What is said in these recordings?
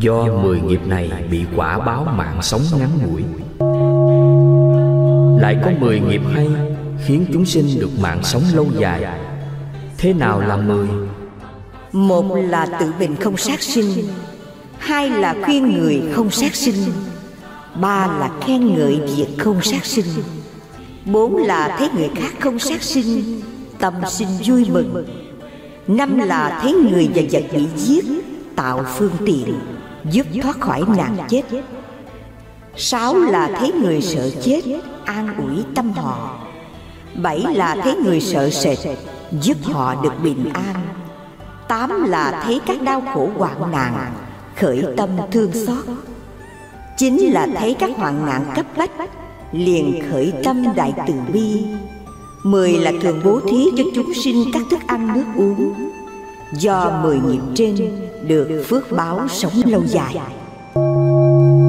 Do mười nghiệp này bị quả báo mạng sống ngắn ngủi. Lại có mười nghiệp hay, Khiến chúng sinh được mạng sống lâu dài. Thế nào là mười? Một là tự mình không sát sinh, Hai là khuyên người không sát sinh, Ba là khen ngợi việc không sát sinh, Bốn là thấy người khác không sát sinh, Tâm sinh vui mừng, Năm là thấy người và vật bị giết, Tạo phương tiện. Giúp thoát khỏi nạn chết. Sáu là thấy người sợ chết, An ủi tâm họ. Bảy là thấy người sợ sệt, Giúp họ được bình an. Tám là thấy các đau khổ hoạn nạn, Khởi tâm thương xót. Chín là thấy các hoạn nạn cấp bách, Liền khởi tâm đại từ bi. Mười là thường bố thí cho chúng sinh các thức ăn nước uống. Do mười nghiệp trên được phước báo sống lâu dài.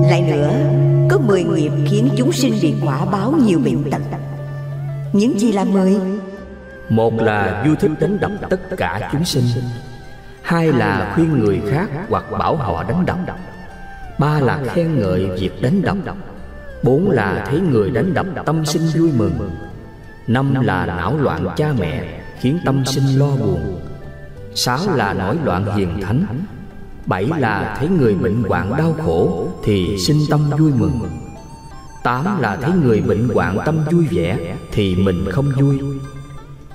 Lại nữa, có mười nghiệp khiến chúng sinh bị quả báo nhiều bệnh tật. Những gì là mười? Một là vui thích đánh đập tất cả chúng sinh. Hai là khuyên người khác hoặc bảo họ đánh đập. Ba là khen ngợi việc đánh đập. Bốn là thấy người đánh đập tâm sinh vui mừng. Năm là não loạn cha mẹ Khiến tâm sinh lo buồn Sáu là nổi loạn hiền thánh. Bảy là thấy người bệnh hoạn đau khổ Thì sinh tâm vui mừng. Tám là thấy người bệnh hoạn tâm vui vẻ Thì mình không vui.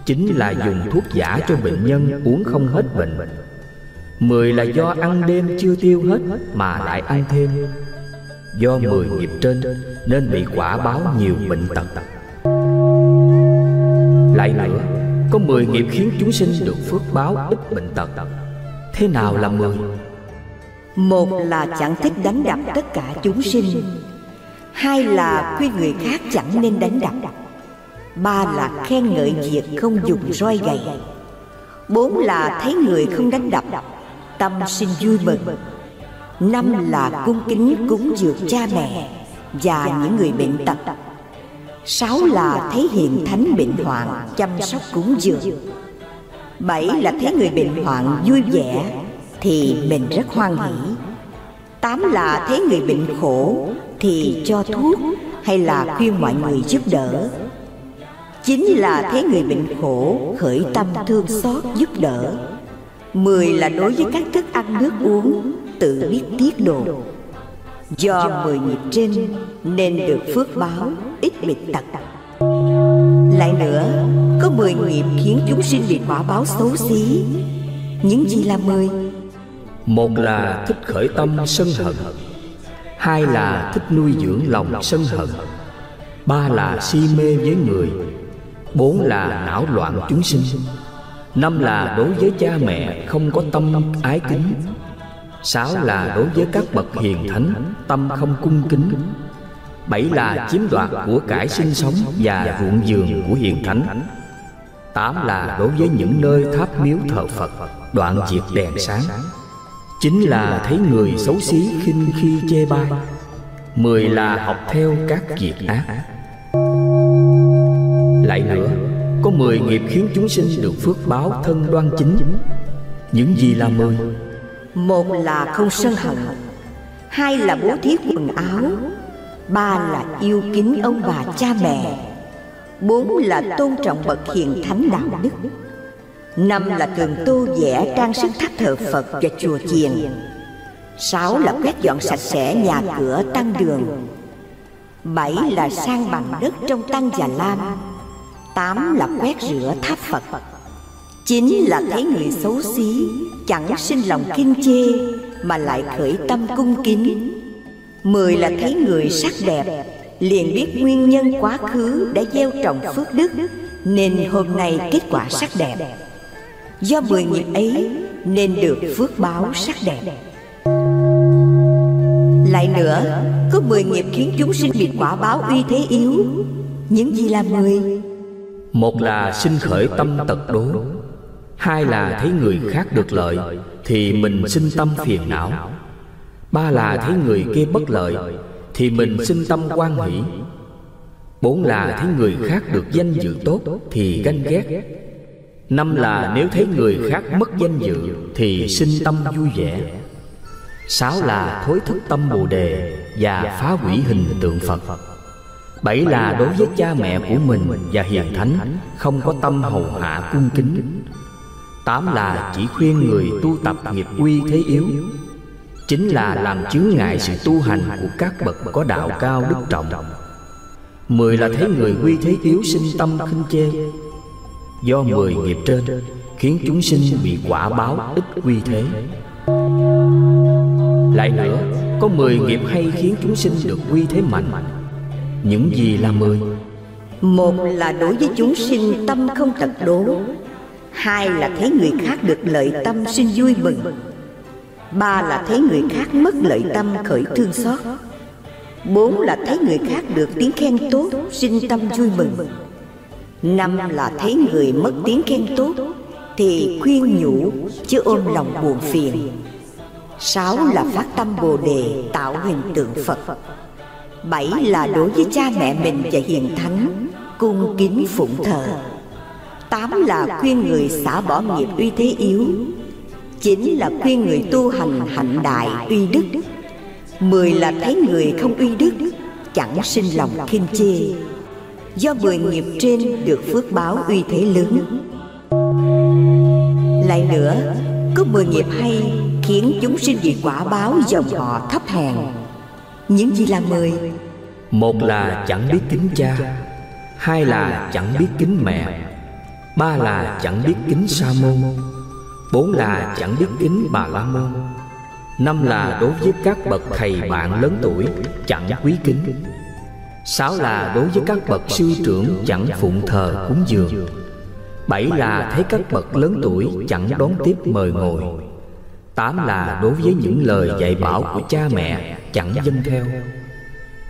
Chính là dùng thuốc giả cho bệnh nhân uống không hết bệnh. Mười là do ăn đêm chưa tiêu hết Mà lại ăn thêm. Do mười nghiệp trên Nên bị quả báo nhiều bệnh tật. Lại nữa có mười nghiệp khiến chúng sinh được phước báo ít bệnh tật. Thế nào là mười? Một là chẳng thích đánh đập tất cả chúng sinh. Hai là khuyên người khác chẳng nên đánh đập. Ba là khen ngợi việc không dùng roi gậy. Bốn là thấy người không đánh đập, Tâm sinh vui mừng. Năm là cung kính cúng dường cha mẹ Và những người bệnh tật. Sáu là thấy hiện thánh bệnh hoạn, Chăm sóc cúng dường. Bảy là thấy người bệnh hoạn, vui vẻ, Thì mình rất hoan hỷ. Tám là thấy người bệnh khổ, Thì cho thuốc Hay là khuyên mọi người giúp đỡ. Chín là thấy người bệnh khổ, Khởi tâm thương xót giúp đỡ. Mười là đối với các thức ăn nước uống, Tự biết tiết độ. Do mười nghiệp trên Nên được phước báo, ít bị tật Lại nữa, Có mười nghiệp khiến chúng sinh bị quả báo xấu xí. Những gì là mười? Một là thích khởi tâm sân hận, Hai là thích nuôi dưỡng lòng sân hận, Ba là si mê với người, Bốn là não loạn chúng sinh, Năm là đối với cha mẹ không có tâm ái kính. Sáu là đối với các bậc hiền thánh Tâm không cung kính. Bảy là chiếm đoạt của cải sinh sống Và ruộng vườn của hiền thánh. Tám là đối với những nơi tháp miếu thờ Phật Đoạn diệt đèn sáng. Chính là thấy người xấu xí khinh khi chê bai. Mười là học theo các việc ác. Lại nữa Có mười nghiệp khiến chúng sinh được phước báo thân đoan chính. Những gì là mười một là không sân hận, Hai là bố thí quần áo, Ba là yêu kính ông bà cha mẹ, Bốn là tôn trọng bậc hiền thánh đạo đức, Năm là thường tô vẽ trang sức tháp thờ Phật và chùa chiền, Sáu là quét dọn sạch sẽ nhà cửa tăng đường, Bảy là sang bằng đất trong tăng già lam, Tám là quét rửa tháp Phật, Chín là thấy người xấu xí Chẳng sinh lòng kinh chê Mà lại khởi tâm cung kính. Mười là thấy người sắc đẹp Liền biết nguyên nhân quá khứ đã gieo trồng phước đức Nên hôm nay kết quả sắc đẹp. Do mười nghiệp ấy Nên được phước báo sắc đẹp. Lại nữa Có mười nghiệp khiến chúng sinh bị quả báo uy thế yếu. Những gì là mười Một là sinh khởi tâm tật đố Hai là thấy người khác được lợi Thì mình sinh tâm phiền não. Ba là thấy người kia bất lợi Thì mình sinh tâm quan hỷ. Bốn là thấy người khác được danh dự tốt Thì ganh ghét. Năm là nếu thấy người khác mất danh dự Thì sinh tâm vui vẻ. Sáu là thối thức tâm bồ đề Và phá hủy hình tượng Phật. Bảy là đối với cha mẹ của mình và hiền thánh Không có tâm hầu hạ cung kính Tám là chỉ khuyên người tu tập nghiệp quy thế yếu. Chính là làm chướng ngại sự tu hành của các bậc có đạo cao đức trọng. Mười là thấy người quy thế yếu sinh tâm khinh chê. Do mười nghiệp trên Khiến chúng sinh bị quả báo ít quy thế. Lại nữa Có mười nghiệp hay khiến chúng sinh được quy thế mạnh? Những gì là mười? Một là đối với chúng sinh tâm không tật đố Hai là thấy người khác được lợi tâm sinh vui mừng. Ba là thấy người khác mất lợi tâm khởi thương xót. Bốn là thấy người khác được tiếng khen tốt sinh tâm vui mừng. Năm là thấy người mất tiếng khen tốt Thì khuyên nhủ chứ ôm lòng buồn phiền. Sáu là phát tâm Bồ Đề tạo hình tượng Phật. Bảy là đối với cha mẹ mình và hiền thánh Cung kính phụng thờ Tám là khuyên người xả bỏ nghiệp uy thế yếu. Chín là khuyên người tu hành hạnh đại uy đức. Mười là thấy người không uy đức, Chẳng sinh lòng khinh chê. Do mười nghiệp trên được phước báo uy thế lớn. Lại nữa, Có mười nghiệp hay khiến chúng sinh bị quả báo dòng họ thấp hèn. Những gì là mười? Một là chẳng biết kính cha, Hai là chẳng biết kính mẹ. Ba là chẳng biết kính sa môn Bốn là chẳng biết kính bà la môn Năm là đối với các bậc thầy bạn lớn tuổi Chẳng quý kính, Sáu là đối với các bậc sư trưởng Chẳng phụng thờ cúng dường, Bảy là thấy các bậc lớn tuổi Chẳng đón tiếp mời ngồi, Tám là đối với những lời dạy bảo của cha mẹ Chẳng dâng theo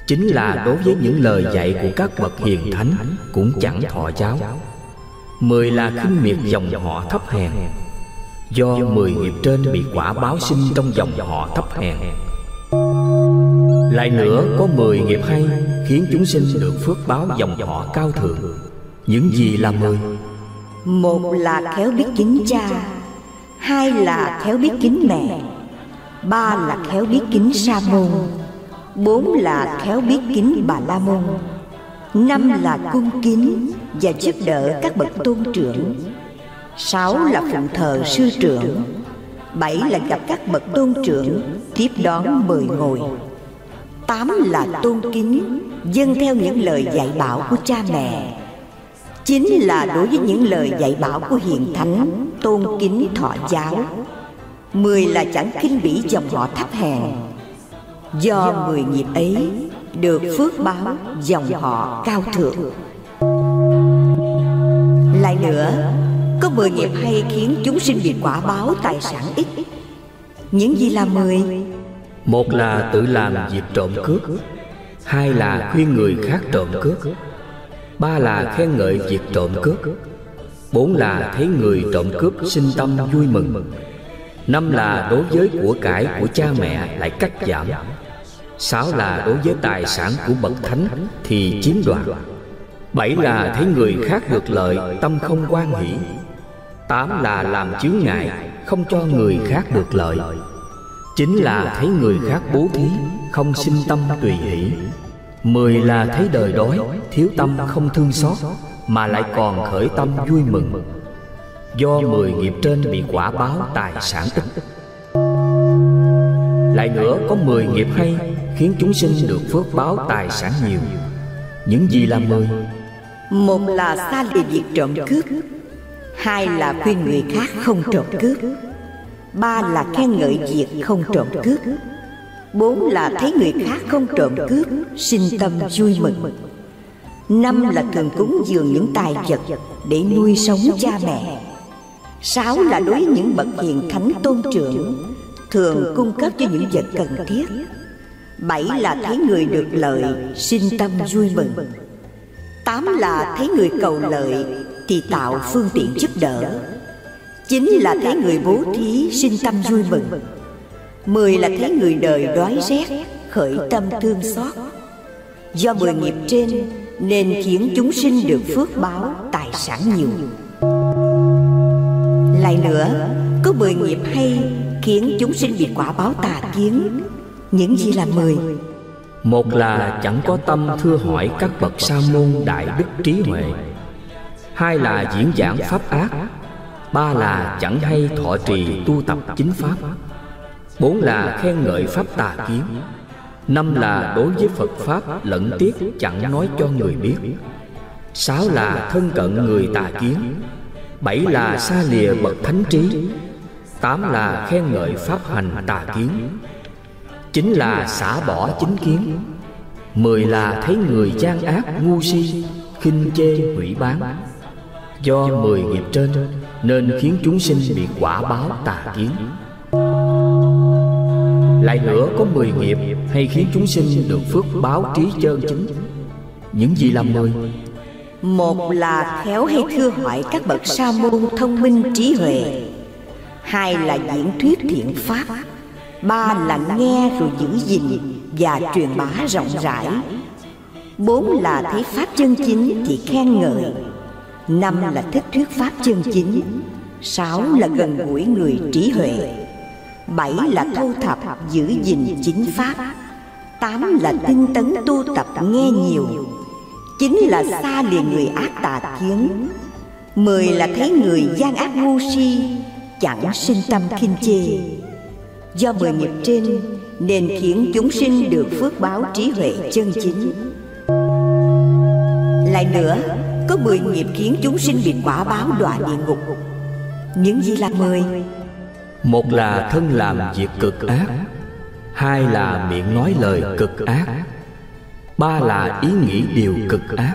Chính là đối với những lời dạy của các bậc hiền thánh Cũng chẳng thọ giáo. Mười là khinh miệt dòng họ thấp hèn. Do mười nghiệp trên bị quả báo sinh trong dòng họ thấp hèn. Lại nữa, có mười nghiệp hay Khiến chúng sinh được phước báo dòng họ cao thượng. Những gì là mười? Một là khéo biết kính cha, Hai là khéo biết kính mẹ, Ba là khéo biết kính sa môn Bốn là khéo biết kính bà la môn. Năm là cung kính và giúp đỡ các bậc tôn trưởng. Sáu là phụng thờ sư trưởng. Bảy là gặp các bậc tôn trưởng Tiếp đón mời ngồi. Tám là tôn kính Dân theo những lời dạy bảo của cha mẹ. Chín là đối với những lời dạy bảo của hiền thánh, Tôn kính thọ giáo. Mười là chẳng khinh bỉ dòng họ thấp hèn. Do mười nghiệp ấy được phước báo dòng họ cao thượng. Lại nữa, Có mười nghiệp hay khiến chúng sinh bị quả báo tài sản ít. Những gì là mười? Một là tự làm việc trộm cướp, Hai là khuyên người khác trộm cướp, Ba là khen ngợi việc trộm cướp, Bốn là thấy người trộm cướp sinh tâm vui mừng, Năm là đối với của cải của cha mẹ lại cắt giảm. Sáu là đối với tài sản của bậc thánh thì chiếm đoạt. Bảy là thấy người khác được lợi tâm không quan hỷ. Tám là làm chướng ngại không cho người khác được lợi. Chính là thấy người khác bố thí không sinh tâm tùy hỷ. Mười là thấy đời đói thiếu tâm không thương xót Mà lại còn khởi tâm vui mừng. Do mười nghiệp trên bị quả báo tài sản ít. Lại nữa có mười nghiệp hay Khiến chúng sinh được phước báo tài sản nhiều. Những gì là mười Một là xa lìa việc trộm cướp, Hai là khuyên người khác không trộm cướp, Ba là khen ngợi việc không trộm cướp, Bốn là thấy người khác không trộm cướp, Sinh tâm vui mừng, Năm là thường cúng dường những tài vật Để nuôi sống cha mẹ, Sáu là đối với những bậc hiền thánh tôn trưởng, Thường cung cấp cho những vật cần thiết. Bảy là thấy người được lợi Sinh tâm vui mừng. Tám là thấy người cầu lợi Thì tạo phương tiện giúp đỡ. Chín là thấy người bố thí Sinh tâm vui mừng. Mười là thấy người đời đói rét Khởi tâm thương xót. Do mười nghiệp trên Nên khiến chúng sinh được phước báo Tài sản nhiều. Lại nữa Có mười nghiệp hay khiến chúng sinh bị quả báo tà kiến những gì là mười? Một là chẳng có tâm thưa hỏi các bậc sa môn đại đức trí huệ. Hai là diễn giảng pháp ác. Ba là chẳng hay thọ trì tu tập chính pháp. Bốn là khen ngợi pháp tà kiến. Năm là đối với phật pháp lẫn tiếc chẳng nói cho người biết. Sáu là thân cận người tà kiến. Bảy là xa lìa bậc thánh trí. Tám là khen ngợi pháp hành tà kiến chín là xả bỏ chính kiến. mười là thấy người gian ác ngu si khinh chê hủy bán. do mười nghiệp trên nên khiến chúng sinh bị quả báo tà kiến. lại nữa có mười nghiệp hay khiến chúng sinh được phước báo trí chân chính. những gì là mười. Một là khéo hay thưa hỏi các bậc sa môn thông minh trí huệ. Hai là diễn thuyết thiện pháp ba là nghe rồi giữ gìn và truyền bá rộng rãi. bốn là thấy pháp chân chính thì khen ngợi. năm là thích thuyết pháp chân chính. Sáu là gần gũi người trí huệ. Bảy là thu thập giữ gìn chính pháp. Tám là tinh tấn tu tập nghe nhiều. Chín là xa lìa người ác tà kiến. Mười là thấy người gian ác ngu si chẳng sinh tâm khinh chê do mười nghiệp trên, nên khiến chúng sinh được phước báo trí huệ chân chính. Lại nữa, có mười nghiệp khiến chúng sinh bị quả báo đọa địa ngục. Những gì là mười? Một là thân làm việc cực ác, hai là miệng nói lời cực ác, ba là ý nghĩ điều cực ác,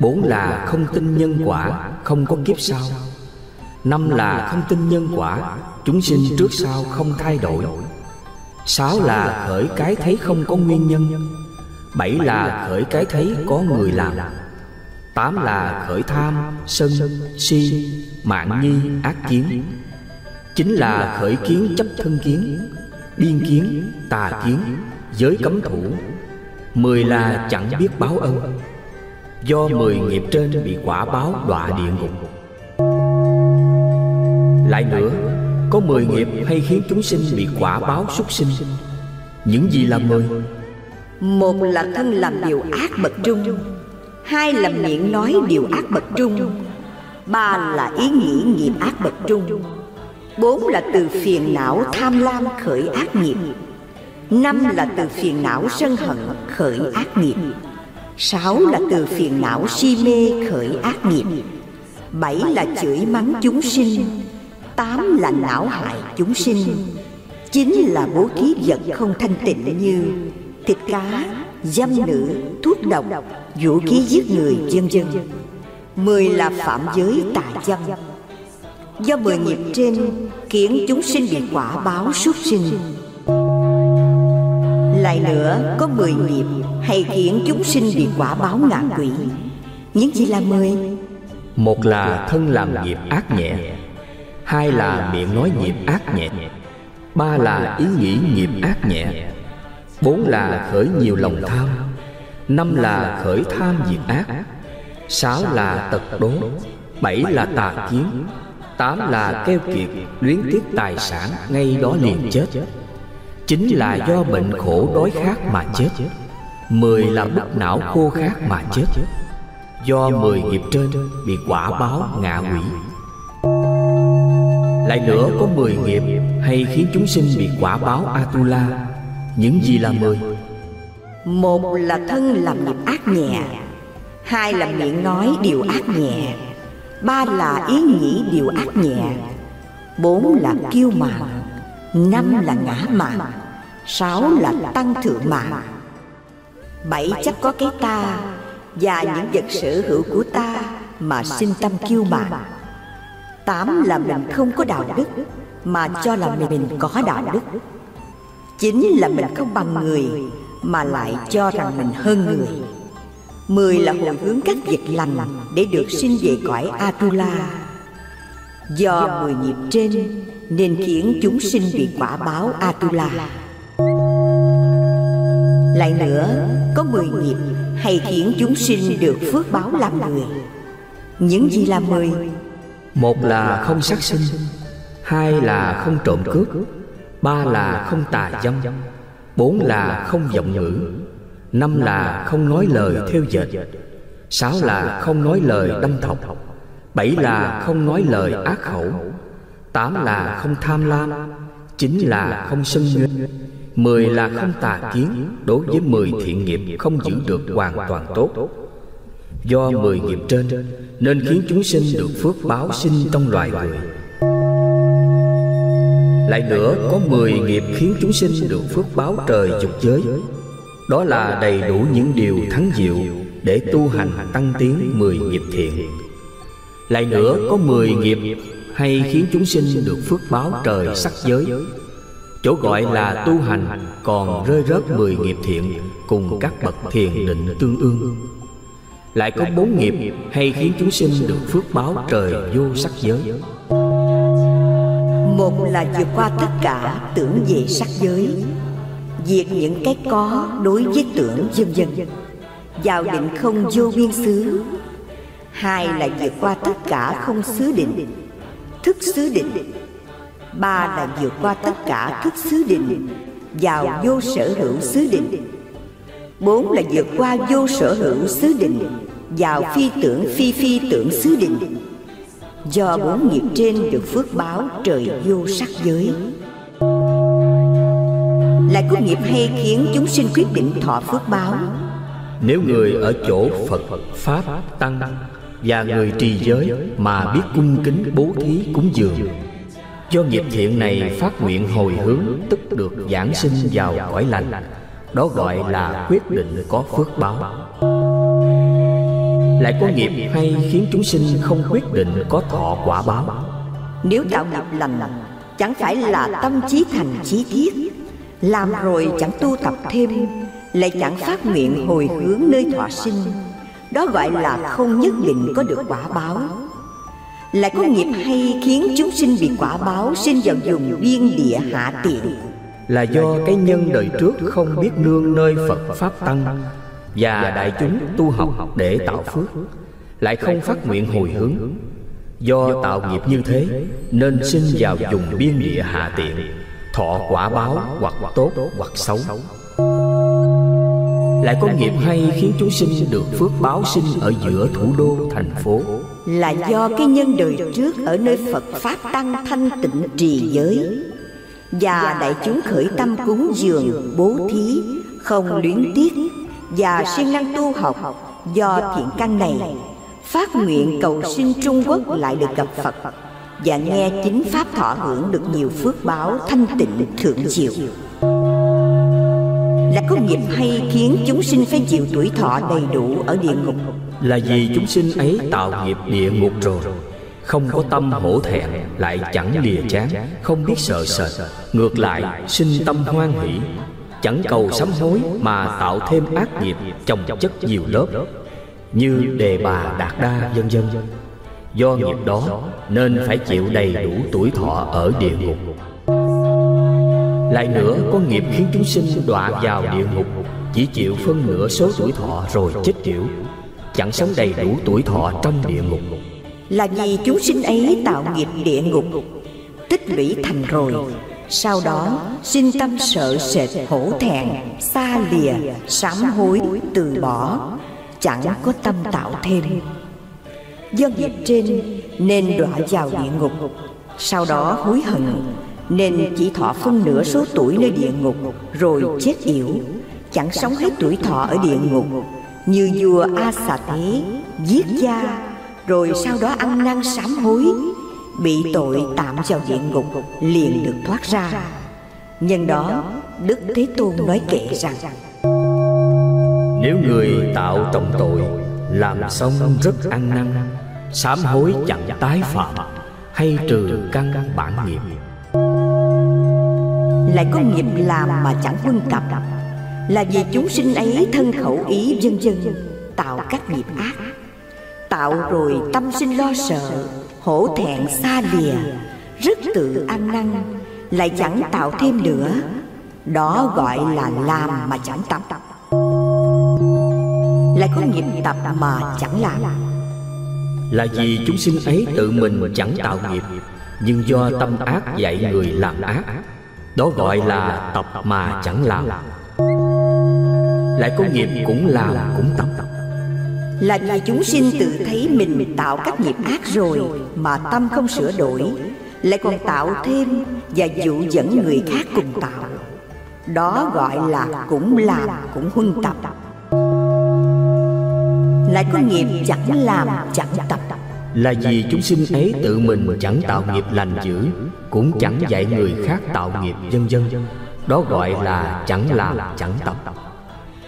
bốn là không tin nhân quả, không có kiếp sau năm là không tin nhân quả chúng sinh trước sau không thay đổi. Sáu là khởi cái thấy không có nguyên nhân. Bảy là khởi cái thấy có người làm. Tám là khởi tham sân si mạng nhi ác kiến. Chính là khởi kiến chấp thân kiến điên kiến tà kiến giới cấm thủ. Mười là chẳng biết báo ân. Do mười nghiệp trên bị quả báo đọa địa ngục lại nữa, có mười nghiệp hay khiến chúng sinh bị quả báo súc sinh. Những gì là mười? Một là thân làm điều ác bậc trung, hai là miệng nói điều ác bậc trung, ba là ý nghĩ nghiệp ác bậc trung, bốn là từ phiền não tham lam khởi ác nghiệp, năm là từ phiền não sân hận khởi ác nghiệp, sáu là từ phiền não si mê khởi ác nghiệp, bảy là chửi mắng chúng sinh tám là não hại chúng sinh, chín là bố thí vật không thanh tịnh như thịt cá dâm nữ, thuốc độc, vũ khí giết người, vân vân. Mười là phạm giới tà dâm. Do mười nghiệp trên khiến chúng sinh bị quả báo súc sinh. Lại nữa, có mười nghiệp hay khiến chúng sinh bị quả báo ngạ quỷ. Những gì là mười? Một là thân làm nghiệp ác nhẹ hai là miệng nói nghiệp ác nhẹ. ba là ý nghĩ nghiệp ác nhẹ. bốn là khởi nhiều lòng tham. năm là khởi tham diệt ác. sáu là tật đố. bảy là tà kiến. tám là keo kiệt luyến tiếc tài sản ngay đó liền chết. chính là do bệnh khổ đói khát mà chết. mười là bức não khô khát mà chết. do mười nghiệp trên bị quả báo ngạ quỷ lại nữa có mười nghiệp hay khiến chúng sinh bị quả báo Atula. Những gì là mười? Một là thân làm nghiệp ác nhẹ, Hai là miệng nói điều ác nhẹ, Ba là ý nghĩ điều ác nhẹ, Bốn là kiêu mạn, Năm là ngã mạn, Sáu là tăng thượng mạn. Bảy chắc có cái ta Và những vật sở hữu của ta Mà sinh tâm kiêu mạn. Tám là mình không có đạo đức Mà cho là mình có đạo đức. Chính là mình không bằng người Mà lại cho rằng mình hơn người. Mười là hồi hướng các việc lành Để được sinh về cõi Atula. Do mười nghiệp trên Nên khiến chúng sinh bị quả báo Atula. Lại nữa Có mười nghiệp Hay khiến chúng sinh được phước báo làm người. Những gì là mười một là không sát sinh Hai là không trộm cướp Ba là không tà dâm Bốn là không giọng ngữ Năm là không nói lời theo dệt Sáu là không nói lời đâm thọc Bảy là không nói lời ác khẩu Tám là không tham lam Chín là không sân nghênh Mười là không tà kiến Đối với mười thiện nghiệp không giữ được hoàn toàn tốt Do mười nghiệp trên, Nên khiến chúng sinh được phước báo sinh trong loài người. Lại nữa, có mười nghiệp khiến chúng sinh được phước báo trời dục giới. Đó là đầy đủ những điều thắng diệu Để tu hành tăng tiến mười nghiệp thiện. Lại nữa, có mười nghiệp hay khiến chúng sinh được phước báo trời sắc giới. Chỗ gọi là tu hành còn rơi rớt mười nghiệp thiện Cùng các bậc thiền định tương ương. Lại có bốn nghiệp hay khiến chúng sinh được phước báo trời vô sắc giới. Một là vượt qua tất cả tưởng về sắc giới Diệt những cái có đối với tưởng vân vân. Vào định không vô biên xứ. Hai là vượt qua tất cả không xứ định Thức xứ định. Ba là vượt qua tất cả thức xứ định. Vào vô sở hữu xứ định Bốn là vượt qua vô sở hữu xứ định Vào phi tưởng phi phi tưởng xứ định Do bốn nghiệp trên được phước báo trời vô sắc giới. Lại có nghiệp hay khiến chúng sinh quyết định thọ phước báo. Nếu người ở chỗ Phật, Pháp, Tăng Và người trì giới mà biết cung kính bố thí cúng dường Do nghiệp thiện này phát nguyện hồi hướng Tức được giảng sinh vào cõi lành. Đó gọi là quyết định có phước báo. Lại có nghiệp hay khiến chúng sinh không quyết định có thọ quả báo? Nếu tạo nghiệp lành Chẳng phải là tâm trí thành chí thiết Làm rồi chẳng tu tập thêm Lại chẳng phát nguyện hồi hướng nơi thọ sinh. Đó gọi là không nhất định có được quả báo. lại có nghiệp hay khiến chúng sinh bị quả báo sinh vào vùng biên địa hạ tiện Là do cái nhân đời trước không biết nương nơi Phật Pháp Tăng Và đại chúng tu học để tạo phước Lại không phát nguyện hồi hướng. Do tạo nghiệp như thế Nên sinh vào vùng biên địa hạ tiện. Thọ quả báo hoặc tốt hoặc xấu. lại có nghiệp hay khiến chúng sinh được phước báo sinh ở giữa thủ đô thành phố. Là do cái nhân đời trước ở nơi Phật Pháp Tăng thanh tịnh trì giới Và đại chúng khởi tâm cúng dường bố thí Không luyến tiếc Và siêng năng tu học Do thiện căn này. Phát nguyện cầu sinh Trung Quốc lại được gặp Phật. Và nghe chính Pháp thọ hưởng được nhiều phước báo thanh tịnh thượng diệu. là có nghiệp hay khiến chúng sinh phải chịu tuổi thọ đầy đủ ở địa ngục. Là vì chúng sinh ấy tạo nghiệp địa ngục rồi Không có tâm hổ thẹn Lại chẳng lìa chán Không biết sợ sệt. Ngược lại sinh tâm hoan hỷ. Chẳng cầu sám hối Mà tạo thêm ác nghiệp Chồng chất nhiều lớp. Như đề bà đạt đa vân vân. Do nghiệp đó Nên phải chịu đầy đủ tuổi thọ ở địa ngục. lại nữa có nghiệp khiến chúng sinh đọa vào địa ngục. Chỉ chịu phân nửa số tuổi thọ rồi chết yểu Chẳng sống đầy đủ tuổi thọ trong địa ngục là vì chúng sinh ấy tạo nghiệp địa ngục Tích lũy thành rồi. Sau đó sinh tâm sợ sệt hổ thẹn Xa lìa, sám hối, từ bỏ Chẳng có tâm tạo thêm. Do nghiệp trên nên đọa vào địa ngục. Sau đó hối hận nên chỉ thọ phân nửa số tuổi nơi địa ngục Rồi chết yểu. Chẳng sống hết tuổi thọ ở địa ngục. Như vua A Xà Thế Giết cha rồi sau đó ăn năn sám hối Bị tội tạm vào địa ngục Liền được thoát ra. Nhân đó Đức Thế Tôn nói kệ rằng Nếu người tạo trọng tội Làm xong rất ăn năn Sám hối chẳng tái phạm Hay trừ căn bản nghiệp. lại có nghiệp làm mà chẳng quân tập là vì chúng sinh ấy thân khẩu ý vân vân tạo các nghiệp ác tạo rồi tâm sinh lo sợ, hổ thẹn xa lìa, rất tự ăn năn, lại chẳng tạo thêm nữa. Đó gọi là làm mà chẳng tập. Lại có nghiệp tập mà chẳng làm. Là vì chúng sinh ấy tự mình chẳng tạo nghiệp, Nhưng do tâm ác dạy người làm ác, Đó gọi là tập mà chẳng làm. Lại có nghiệp cũng làm cũng tập. Là vì chúng sinh tự thấy mình tạo các nghiệp ác rồi Mà tâm không sửa đổi, Lại còn tạo thêm Và dụ dẫn người khác cùng tạo. Đó gọi là cũng làm cũng huân tập. Lại có nghiệp chẳng làm chẳng tập. Là vì chúng sinh ấy tự mình chẳng tạo nghiệp lành dữ, Cũng chẳng dạy người khác tạo nghiệp vân vân. Đó gọi là chẳng làm chẳng tập.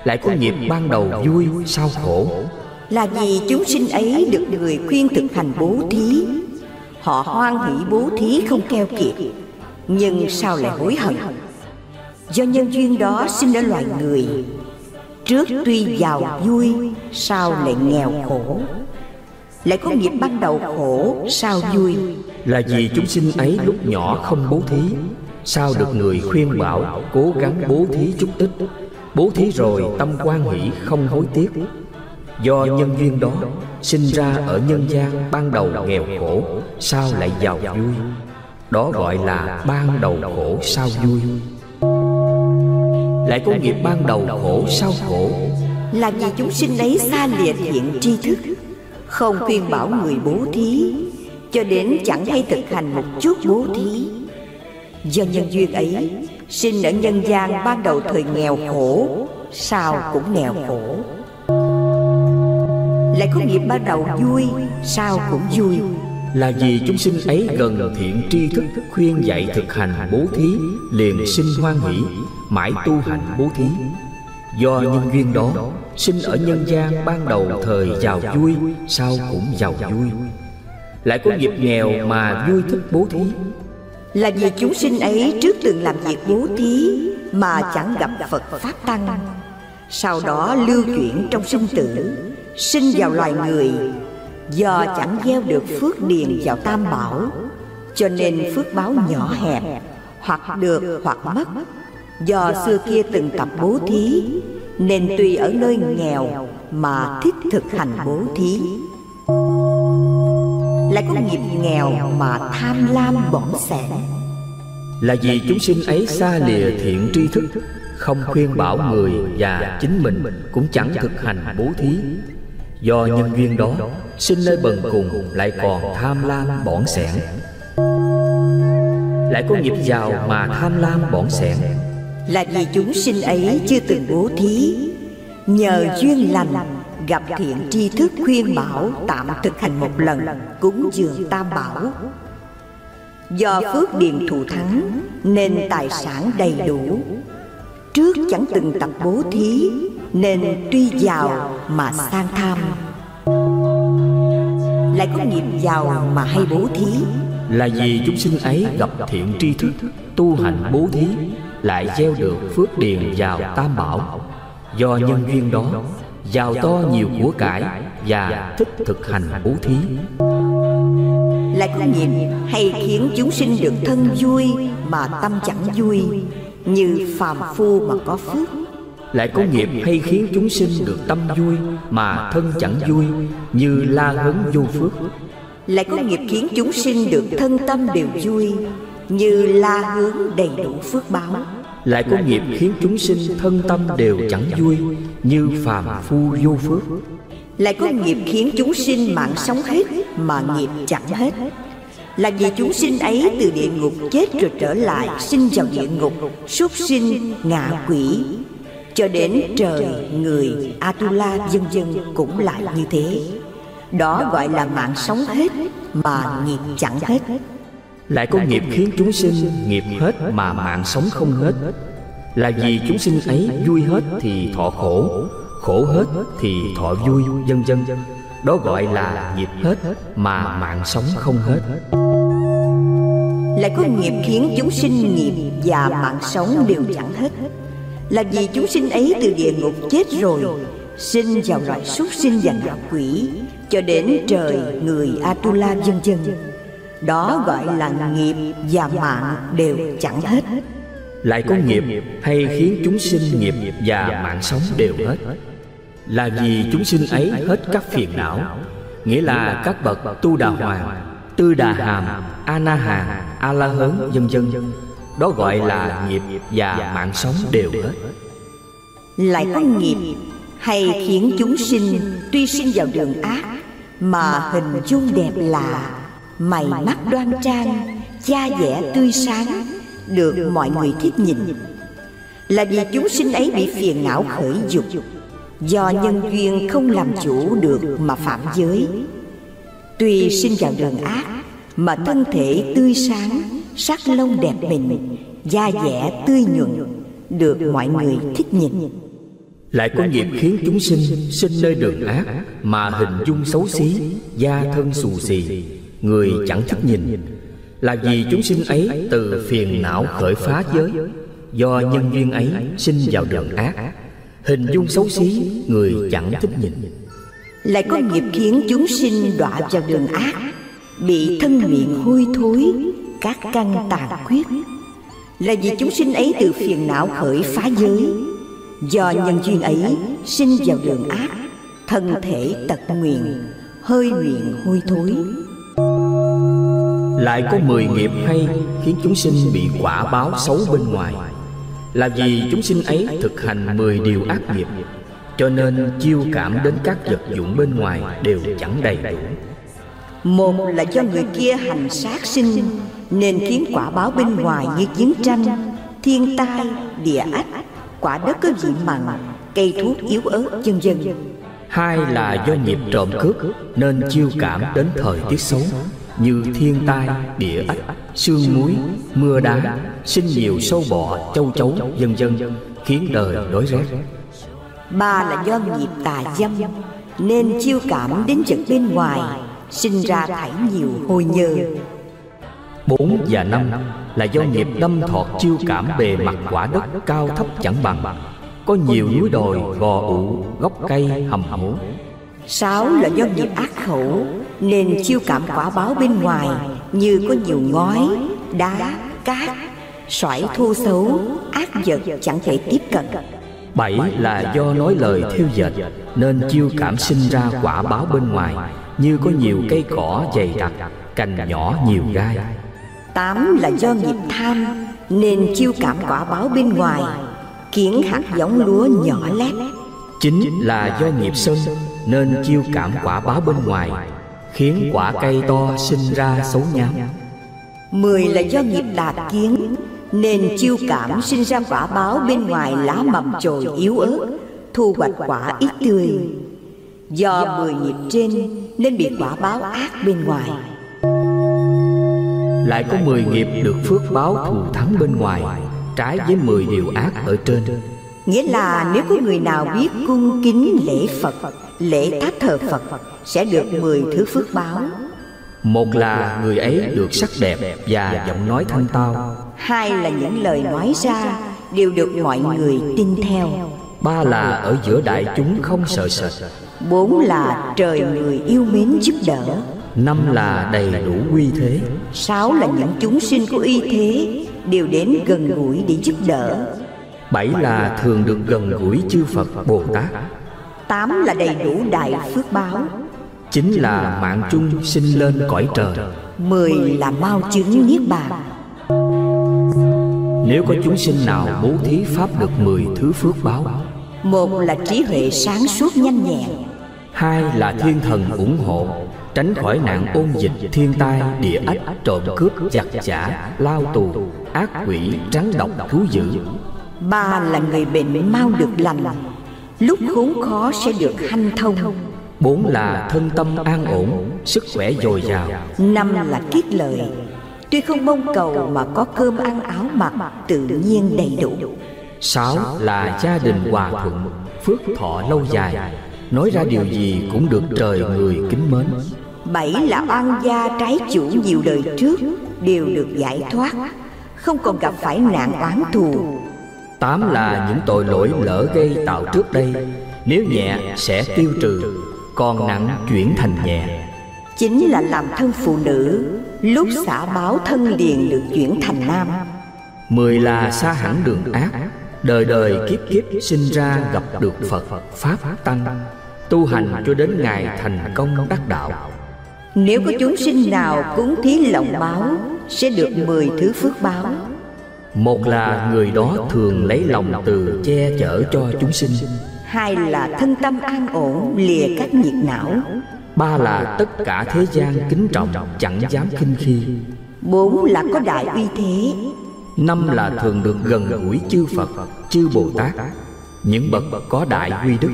Lại có nghiệp ban đầu vui, sau khổ là vì chúng sinh ấy được người khuyên thực hành bố thí. Họ hoan hỷ bố thí không keo kiệt, Nhưng sao lại hối hận? Do nhân duyên đó sinh ra loài người, Trước tuy giàu vui Sao lại nghèo khổ. Lại có nghiệp ban đầu khổ Sao vui. Là vì chúng sinh ấy lúc nhỏ không bố thí, Sao được người khuyên bảo Cố gắng bố thí chút ít. Bố thí rồi tâm quan hỷ không hối tiếc. Do nhân duyên đó, Sinh ra ở nhân gian ban đầu nghèo khổ Sao lại giàu vui. Đó gọi là ban đầu khổ sao vui. Lại có nghiệp ban đầu khổ sao khổ. Là vì chúng sinh ấy xa lìa thiện tri thức, Không khuyên bảo người bố thí, Cho đến chẳng hay thực hành một chút bố thí. Do nhân duyên ấy, Sinh ở nhân gian ban đầu thời nghèo khổ Sao cũng nghèo khổ. Lại có nghiệp ban đầu vui Sao cũng vui. Là vì chúng sinh ấy gần thiện tri thức Khuyên dạy thực hành bố thí Liền sinh hoan hỷ Mãi tu hành bố thí. Do nhân duyên đó Sinh ở nhân gian ban đầu thời giàu vui Sau cũng giàu vui. Lại có nghiệp nghèo mà vui thích bố thí. Là vì chúng sinh ấy trước từng làm việc bố thí Mà chẳng gặp Phật Pháp Tăng. Sau đó lưu chuyển trong sinh tử Sinh vào loài người. Do chẳng gieo được phước điền vào tam bảo, Cho nên phước báo nhỏ hẹp, Hoặc được hoặc mất. Do xưa kia từng tập bố thí, Nên tuy ở nơi nghèo Mà thích thực hành bố thí. Lại có nghiệp nghèo mà tham lam bỏng sẻn Là vì chúng sinh ấy xa lìa thiện tri thức, Không khuyên bảo người và chính mình Cũng chẳng thực hành bố thí. Do nhân duyên đó Sinh nơi bần cùng lại còn tham lam bỏng sẻn. Lại có nghiệp giàu mà tham lam bỏng sẻn. Là vì chúng sinh ấy chưa từng bố thí. Nhờ duyên lành Gặp thiện tri thức khuyên bảo Tạm thực hành một lần Cúng dường tam bảo. Do phước điền thù thắng Nên tài sản đầy đủ. Trước chẳng từng tập bố thí Nên tuy giàu mà sang tham. Lại có nghiệp giàu mà hay bố thí. Là vì chúng sinh ấy gặp thiện tri thức Tu hành bố thí Lại gieo được phước điền vào tam bảo. Do nhân duyên đó Giàu to nhiều của cải Và thích thực hành bố thí. Lại có nghiệp hay khiến chúng sinh được thân vui Mà tâm chẳng vui Như phàm phu mà có phước Lại có nghiệp hay khiến chúng sinh được tâm vui Mà thân chẳng vui Như la hấn vô phước. Lại có nghiệp khiến chúng sinh được thân tâm đều vui Như la hướng đầy đủ phước báo. Lại có nghiệp khiến chúng sinh thân tâm đều chẳng vui Như phàm phu vô phước. Lại có nghiệp khiến chúng sinh mạng sống hết Mà nghiệp chẳng hết. Là vì chúng sinh ấy từ địa ngục chết rồi trở lại Sinh vào địa ngục Súc sinh, ngạ quỷ Cho đến trời, người, Atula vân vân cũng lại như thế. Đó gọi là mạng sống hết Mà nghiệp chẳng hết. Lại có nghiệp khiến chúng sinh nghiệp hết mà mạng sống không hết. Là vì chúng sinh ấy vui hết thì thọ khổ Khổ. hết thì thọ vui vân vân Đó gọi là nghiệp hết mà mạng sống không hết. Lại có nghiệp khiến chúng sinh nghiệp và mạng sống đều chẳng hết là vì chúng sinh ấy từ địa ngục chết rồi Sinh vào loại súc sinh và ngạ quỷ Cho đến trời, người, Atula vân vân Đó gọi là nghiệp và mạng đều chẳng hết. Lại có nghiệp hay khiến chúng sinh nghiệp và mạng sống đều hết. Là vì chúng sinh ấy hết các phiền não Nghĩa là các bậc tu đà hoàng Tư Đà Hàm, A Na Hàm, A La Hớn, vân vân. Đó gọi là nghiệp và mạng sống đều hết. Lại có nghiệp hay khiến chúng sinh tuy sinh vào đường ác mà hình dung đẹp lạ, mày mắt đoan trang, da dẻ tươi sáng, được mọi người thích nhìn. Là vì chúng sinh ấy bị phiền não khởi dục, do nhân duyên không làm chủ được mà phạm giới. Tuy sinh vào đường ác mà thân thể tươi sáng, sắc lông đẹp mịn, da dẻ tươi nhuận, được mọi người thích nhìn. Lại có nghiệp khiến chúng sinh sinh nơi đường ác Mà hình dung xấu xí Da thân xù xì Người chẳng thích nhìn. Là vì chúng sinh ấy từ phiền não khởi phá giới Do nhân duyên ấy sinh vào đường ác. Hình dung xấu xí Người chẳng thích nhìn. Lại có nghiệp khiến chúng sinh đọa vào đường ác Bị thân miệng hôi thối các căn tàn khuyết Là vì chúng sinh ấy từ phiền não khởi phá giới. Do nhân duyên ấy sinh vào đường ác, Thân thể tật nguyện Hơi nguyện hôi thối. Lại có mười nghiệp hay Khiến chúng sinh bị quả báo xấu bên ngoài, Là vì chúng sinh ấy thực hành mười điều ác nghiệp. Cho nên chiêu cảm đến các vật dụng bên ngoài Đều chẳng đầy đủ. Một là do người kia hành sát sinh Nên khiến quả báo bên ngoài như chiến tranh Thiên tai, địa ách quả đất có vị mặn cây thuốc yếu ớt vân vân hai là do nghiệp trộm cướp nên chiêu cảm đến thời tiết xấu như thiên tai địa ách sương muối mưa đá sinh nhiều sâu bọ châu chấu vân vân khiến đời đói rét ba là do nghiệp tà dâm nên chiêu cảm đến vật bên ngoài sinh ra thải nhiều hôi nhơ. bốn và năm là do nghiệp đâm thọt chiêu cảm bề mặt quả đất cao thấp chẳng bằng. Có nhiều núi đồi gò ụ gốc cây hầm hố. sáu là do nghiệp ác khẩu nên chiêu cảm quả báo bên ngoài như có nhiều ngói đá cát sỏi thô xấu ác vật chẳng thể tiếp cận. bảy là do nói lời theo dệt nên chiêu cảm sinh ra quả báo bên ngoài như có nhiều cây cỏ dày đặc cành nhỏ nhiều gai. Tám là do nghiệp tham Nên chiêu cảm quả báo bên ngoài Khiến hạt giống lúa nhỏ lét Chính là do nghiệp sân Nên chiêu cảm quả báo bên ngoài Khiến quả cây to sinh ra xấu nhám Mười là do nghiệp tà kiến Nên chiêu cảm sinh ra quả báo bên ngoài lá mầm chồi yếu ớt Thu hoạch quả ít tươi. Do mười nghiệp trên Nên bị quả báo ác bên ngoài. Lại có mười nghiệp được phước báo thù thắng bên ngoài Trái với mười điều ác ở trên. Nghĩa là nếu có người nào biết cung kính lễ Phật Lễ tháp thờ Phật Sẽ được mười thứ phước báo. Một là người ấy được sắc đẹp và giọng nói thanh tao. Hai là những lời nói ra Đều được mọi người tin theo. Ba là ở giữa đại chúng không sợ sệt Bốn là trời người yêu mến giúp đỡ. Năm là đầy đủ uy thế. Sáu là những chúng sinh có uy thế Đều đến gần gũi để giúp đỡ. Bảy là thường được gần gũi chư Phật Bồ Tát. Tám là đầy đủ đại phước báo. Chín là mạng chung sinh lên cõi trời. Mười là mau chứng Niết Bàn. Nếu có chúng sinh nào bố thí Pháp được mười thứ phước báo Một là trí huệ sáng suốt nhanh nhẹn Hai là thiên thần ủng hộ Tránh khỏi nạn ôn dịch, thiên tai, địa ách, trộm cướp, giặc giả, lao tù, ác quỷ, rắn độc, thú dữ. Ba là người bệnh mau được lành. Lúc khốn khó sẽ được hanh thông. Bốn là thân tâm an ổn, sức khỏe dồi dào. Năm là kiết lợi Tuy không mong cầu mà có cơm ăn áo mặc tự nhiên đầy đủ. Sáu là gia đình hòa thuận, phước thọ lâu dài Nói ra điều gì cũng được trời người kính mến. Bảy là oan gia trái chủ nhiều đời trước Đều được giải thoát Không còn gặp phải nạn oán thù. Tám là những tội lỗi lỡ gây tạo trước đây Nếu nhẹ sẽ tiêu trừ Còn nặng chuyển thành nhẹ. Chính là làm thân phụ nữ Lúc xả báo thân liền được chuyển thành nam. Mười là xa hẳn đường ác Đời đời kiếp kiếp sinh ra gặp được Phật Pháp Tăng Tu hành cho đến ngày thành công đắc đạo. Nếu có chúng sinh nào cúng thí lòng báo Sẽ được mười thứ phước báo. Một là người đó thường lấy lòng từ che chở cho chúng sinh. Hai là thân tâm an ổn lìa các nhiệt não. Ba là tất cả thế gian kính trọng chẳng dám khinh khi. Bốn là có đại uy thế. Năm là thường được gần gũi chư Phật, chư Bồ Tát. Những bậc có đại uy đức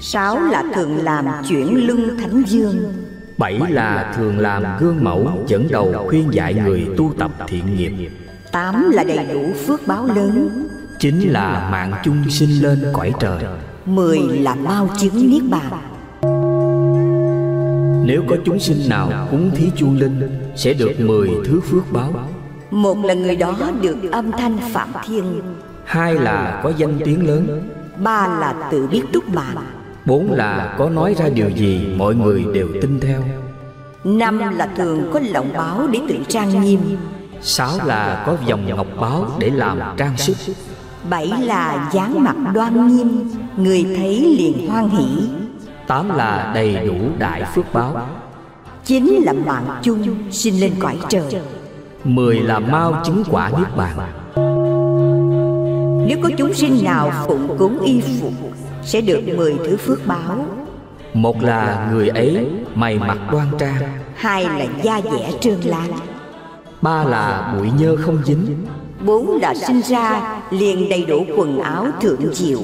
Sáu là thường làm chuyển luân thánh dương. Bảy là thường làm gương mẫu dẫn đầu khuyên dạy người tu tập thiện nghiệp. Tám là đầy đủ phước báo lớn. Chín là mạng chung sinh lên cõi trời. Mười là mau chứng niết bàn. Nếu có chúng sinh nào cúng thí chuông linh Sẽ được mười thứ phước báo. Một là người đó được âm thanh phạm thiên. Hai là có danh tiếng lớn. Ba là tự biết túc mạng Bốn là có nói ra điều gì mọi người đều tin theo. Năm là thường có lộng báo để tự trang nghiêm. Sáu là có vòng ngọc báo để làm trang sức. Bảy là dáng mặt đoan nghiêm Người thấy liền hoan hỷ. Tám là đầy đủ đại phước báo. Chín là mạng chung sinh lên cõi trời. Mười là mau chứng quả niết bàn. Nếu có chúng sinh nào phụng cúng y phục Sẽ được mười thứ phước báo. Một là người ấy mày mặt đoan trang. Hai là da dẻ trơn lan Ba là bụi nhơ không dính. Bốn là sinh ra liền đầy đủ quần áo thượng diệu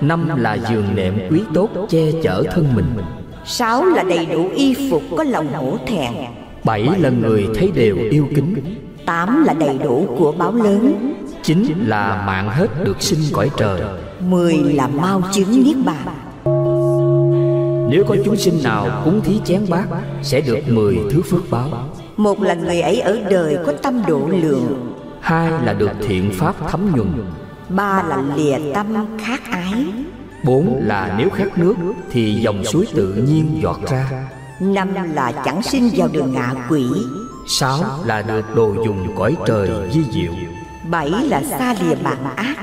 Năm là giường nệm quý tốt che chở thân mình. Sáu là đầy đủ y phục có lòng hổ thẹn. Bảy là người thấy đều yêu kính. Tám là đầy đủ của báo lớn. Chín là mạng hết được sinh cõi trời Mười là mau chứng niết bàn. Nếu có chúng sinh nào cúng thí chén bát Sẽ được mười thứ phước báo. Một là người ấy ở đời có tâm độ lượng. Hai là được thiện pháp thấm nhuần. Ba là lìa tâm khát ái. Bốn là nếu khát nước Thì dòng suối tự nhiên giọt ra. Năm là chẳng sinh vào đường ngạ quỷ. Sáu là được đồ dùng cõi trời di diệu. Bảy là xa lìa bạn ác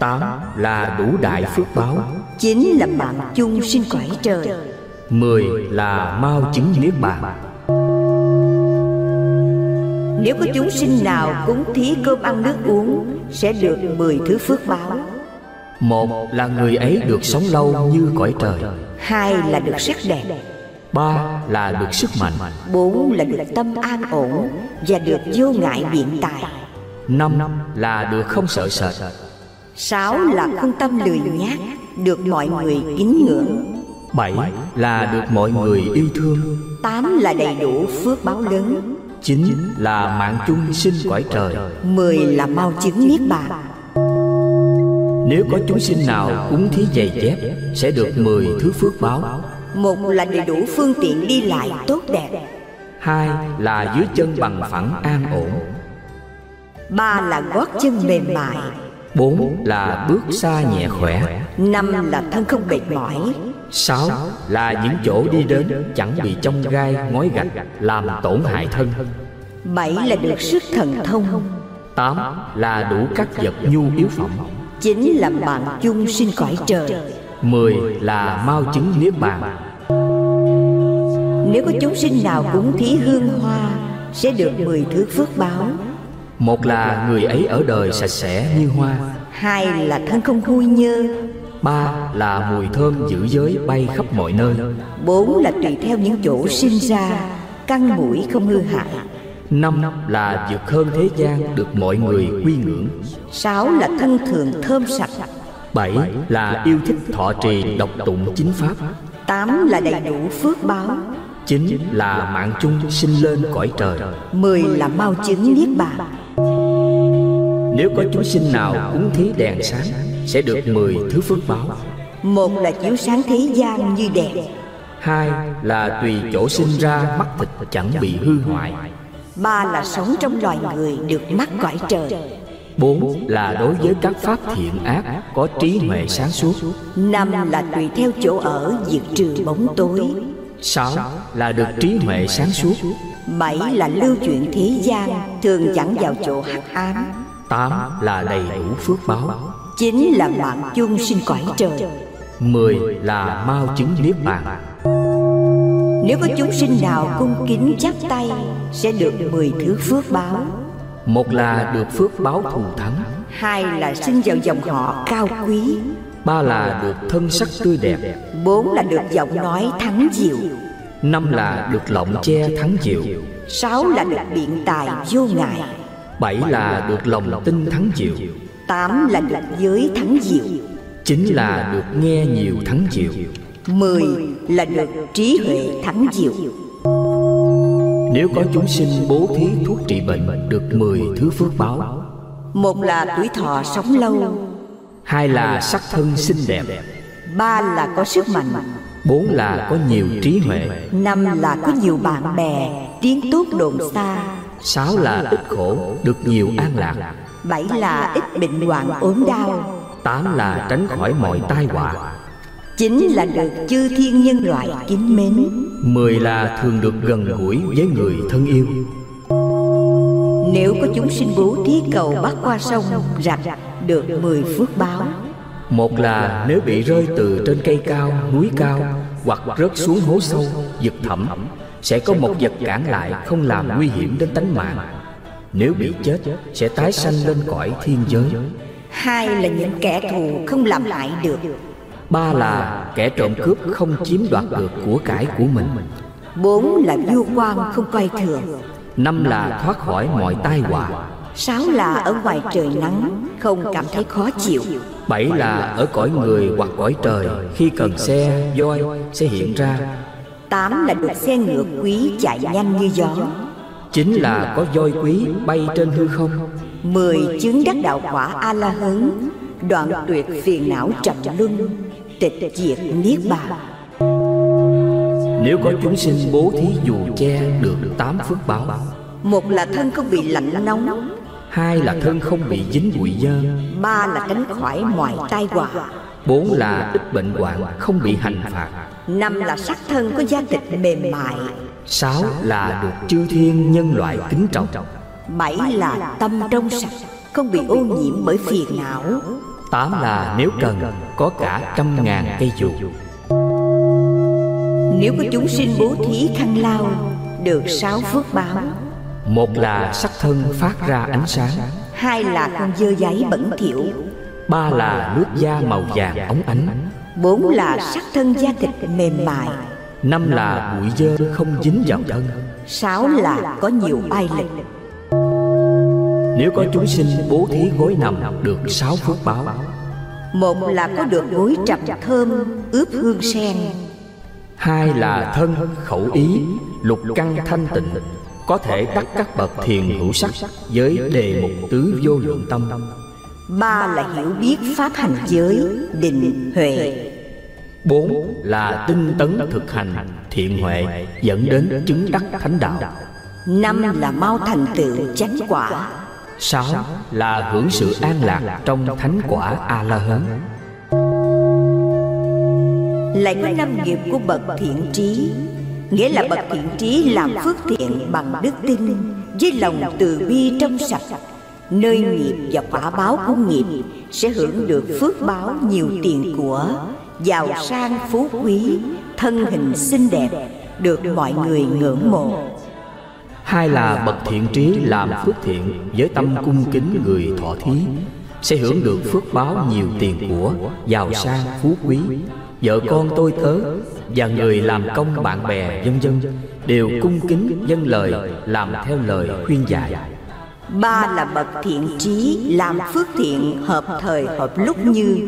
Tám là đủ đại phước báo. Chín là mạng chung sinh cõi trời. Mười là mau chứng niết bàn. Nếu có chúng sinh nào cúng thí cơm ăn nước uống Sẽ được mười thứ phước báo. Một là người ấy được sống lâu như cõi trời. Hai là được sắc đẹp. Ba là được sức mạnh. Bốn là được tâm an ổn Và được vô ngại biện tài Năm là được không sợ sệt Sáu là không tâm lười nhác Được mọi người kính ngưỡng. Bảy là được mọi người yêu thương. Tám là đầy đủ phước báo lớn. Chín là mạng chung sinh cõi trời. Mười là mau chứng niết bàn. Nếu có chúng sinh nào cúng thí giày dép Sẽ được mười thứ phước báo. Một là đầy đủ phương tiện đi lại tốt đẹp. Hai là dưới chân bằng phẳng an ổn. Ba là gót chân mềm mại Bốn là bước xa nhẹ khỏe. Năm là thân không mệt mỏi. Sáu là những chỗ đi đến chẳng bị trong gai ngói gạch làm tổn hại thân. Bảy là được sức thần thông. Tám là đủ các vật nhu yếu phẩm. Chín là mạng chung sinh cõi trời. Mười là mau chứng niết bàn. Nếu có chúng sinh nào cúng thí hương hoa Sẽ được mười thứ phước báo Một là người ấy ở đời sạch sẽ như hoa. Hai là thân không hôi nhơ. Ba là mùi thơm giữ giới bay khắp mọi nơi. Bốn là tùy theo những chỗ sinh ra Căn mũi không hư hại. Năm là vượt hơn thế gian được mọi người quy ngưỡng. Sáu là thân thường thơm sạch. Bảy là yêu thích thọ trì độc tụng chính pháp. Tám là đầy đủ phước báo. Chín là mạng chung sinh lên cõi trời. Mười là mau chứng niết bàn Nếu có chúng sinh nào cúng thí đèn sáng Sẽ được mười thứ phước báo. Một là chiếu sáng thế gian như đèn. Hai là tùy chỗ sinh ra mắt thịt chẳng bị hư hoại. Ba là sống trong loài người được mắt cõi trời. Bốn là đối với các pháp thiện ác có trí huệ sáng suốt. Năm là tùy theo chỗ ở diệt trừ bóng tối. Sáu là được trí huệ sáng suốt. Bảy là lưu chuyển thế gian Thường chẳng vào chỗ hắc ám Tám là đầy đủ phước báo. Chín là mạng chung sinh cõi trời. Mười là mau chứng niết bàn. Nếu có chúng sinh nào cung kính chắp tay Sẽ được mười thứ phước báo. Một là được phước báo thù thắng. Hai là sinh vào dòng họ cao quý. Ba là được thân sắc tươi đẹp. Bốn là được giọng nói thắng diệu Năm là được lọng che thắng diệu Sáu là được biện tài vô ngại Bảy là được lòng tin thắng diệu Tám là được giới thắng diệu Chín là được nghe nhiều thắng diệu Mười là được trí huệ thắng diệu Nếu có chúng sinh bố thí thuốc trị bệnh Được mười thứ phước báo. Một là tuổi thọ sống lâu. Hai là sắc thân xinh đẹp. Ba là có sức mạnh. Bốn là có nhiều trí huệ. Năm là có nhiều bạn bè Tiếng tốt đồn xa Sáu là ít khổ Được nhiều an lạc. Bảy là ít bệnh hoạn ốm đau. Tám là tránh khỏi mọi tai họa. Chín là được chư thiên nhân loại kính mến. Mười là thường được gần gũi với người thân yêu. Nếu có chúng sinh bố thí cầu bắt qua sông rạch Được mười phước báo. Một là nếu bị rơi từ trên cây cao, núi cao Hoặc rớt xuống hố sâu, vực thẳm Sẽ có một vật cản lại không làm nguy hiểm đến tánh mạng. Nếu bị chết sẽ tái sanh lên cõi thiên giới. Hai là những kẻ thù không làm hại được. Ba là kẻ trộm cướp không chiếm đoạt được của cải của mình. Bốn là vua quan không coi thường. Năm là thoát khỏi mọi tai họa. Sáu là ở ngoài trời nắng Không cảm thấy khó chịu. Bảy là ở cõi người hoặc cõi trời Khi cần xe, voi sẽ hiện ra Tám là được xe ngựa quý chạy nhanh như gió. Chín là có voi quý bay trên hư không. Mười chứng đắc đạo quả A-la-hấn Đoạn tuyệt phiền não trầm luân Tịch diệt niết bàn. Nếu có chúng sinh bố thí dù che được tám phước báo Một là thân không bị lạnh nóng Hai là thân không bị dính bụi dơ Ba là tránh khỏi mọi tai họa Bốn là ít bệnh hoạn không bị hành phạt. Năm là sắc thân có da thịt mềm mại. Sáu là được chư thiên nhân loại kính trọng. Bảy là tâm trong sạch Không bị ô nhiễm bởi phiền não. Tám là nếu cần có cả trăm ngàn cây dù. Nếu có chúng sinh bố thí khăn lao Được sáu phước báo. Một là sắc thân phát ra ánh sáng. Hai là không dơ giấy bẩn thỉu Ba là nước da màu vàng óng ánh. Bốn là sắc thân da thịt mềm mại. Năm là bụi dơ không dính vào thân. Sáu là có nhiều oai lực Nếu có chúng sinh bố thí gối nằm được sáu phước báo. Một là có được gối trầm thơm ướp hương sen. Hai là thân khẩu ý lục căn thanh tịnh. Có thể đắc các bậc thiền hữu sắc Với đề mục tứ vô lượng tâm Ba là hiểu biết pháp hành giới Định huệ. Bốn là tinh tấn thực hành thiện huệ Dẫn đến chứng đắc thánh đạo. Năm là mau thành tựu chánh quả. Sáu là hưởng sự an lạc trong thánh quả A-la-hán. Lại có năm nghiệp của bậc thiện trí Nghĩa là bậc thiện trí làm phước thiện bằng đức tin Với lòng từ bi trong sạch Nơi nghiệp và quả báo của nghiệp Sẽ hưởng được phước báo nhiều tiền của, Giàu sang phú quý, Thân hình xinh đẹp, Được mọi người ngưỡng mộ. Hai là bậc thiện trí làm phước thiện Với tâm cung kính người thọ thí, Sẽ hưởng được phước báo nhiều tiền của, Giàu sang phú quý. Vợ con tôi tớ Và người làm công bạn bè, vân vân, Đều cung kính dân lời, Làm theo lời khuyên dạy. Ba là bậc thiện trí, Làm phước thiện, hợp thời, hợp lúc như.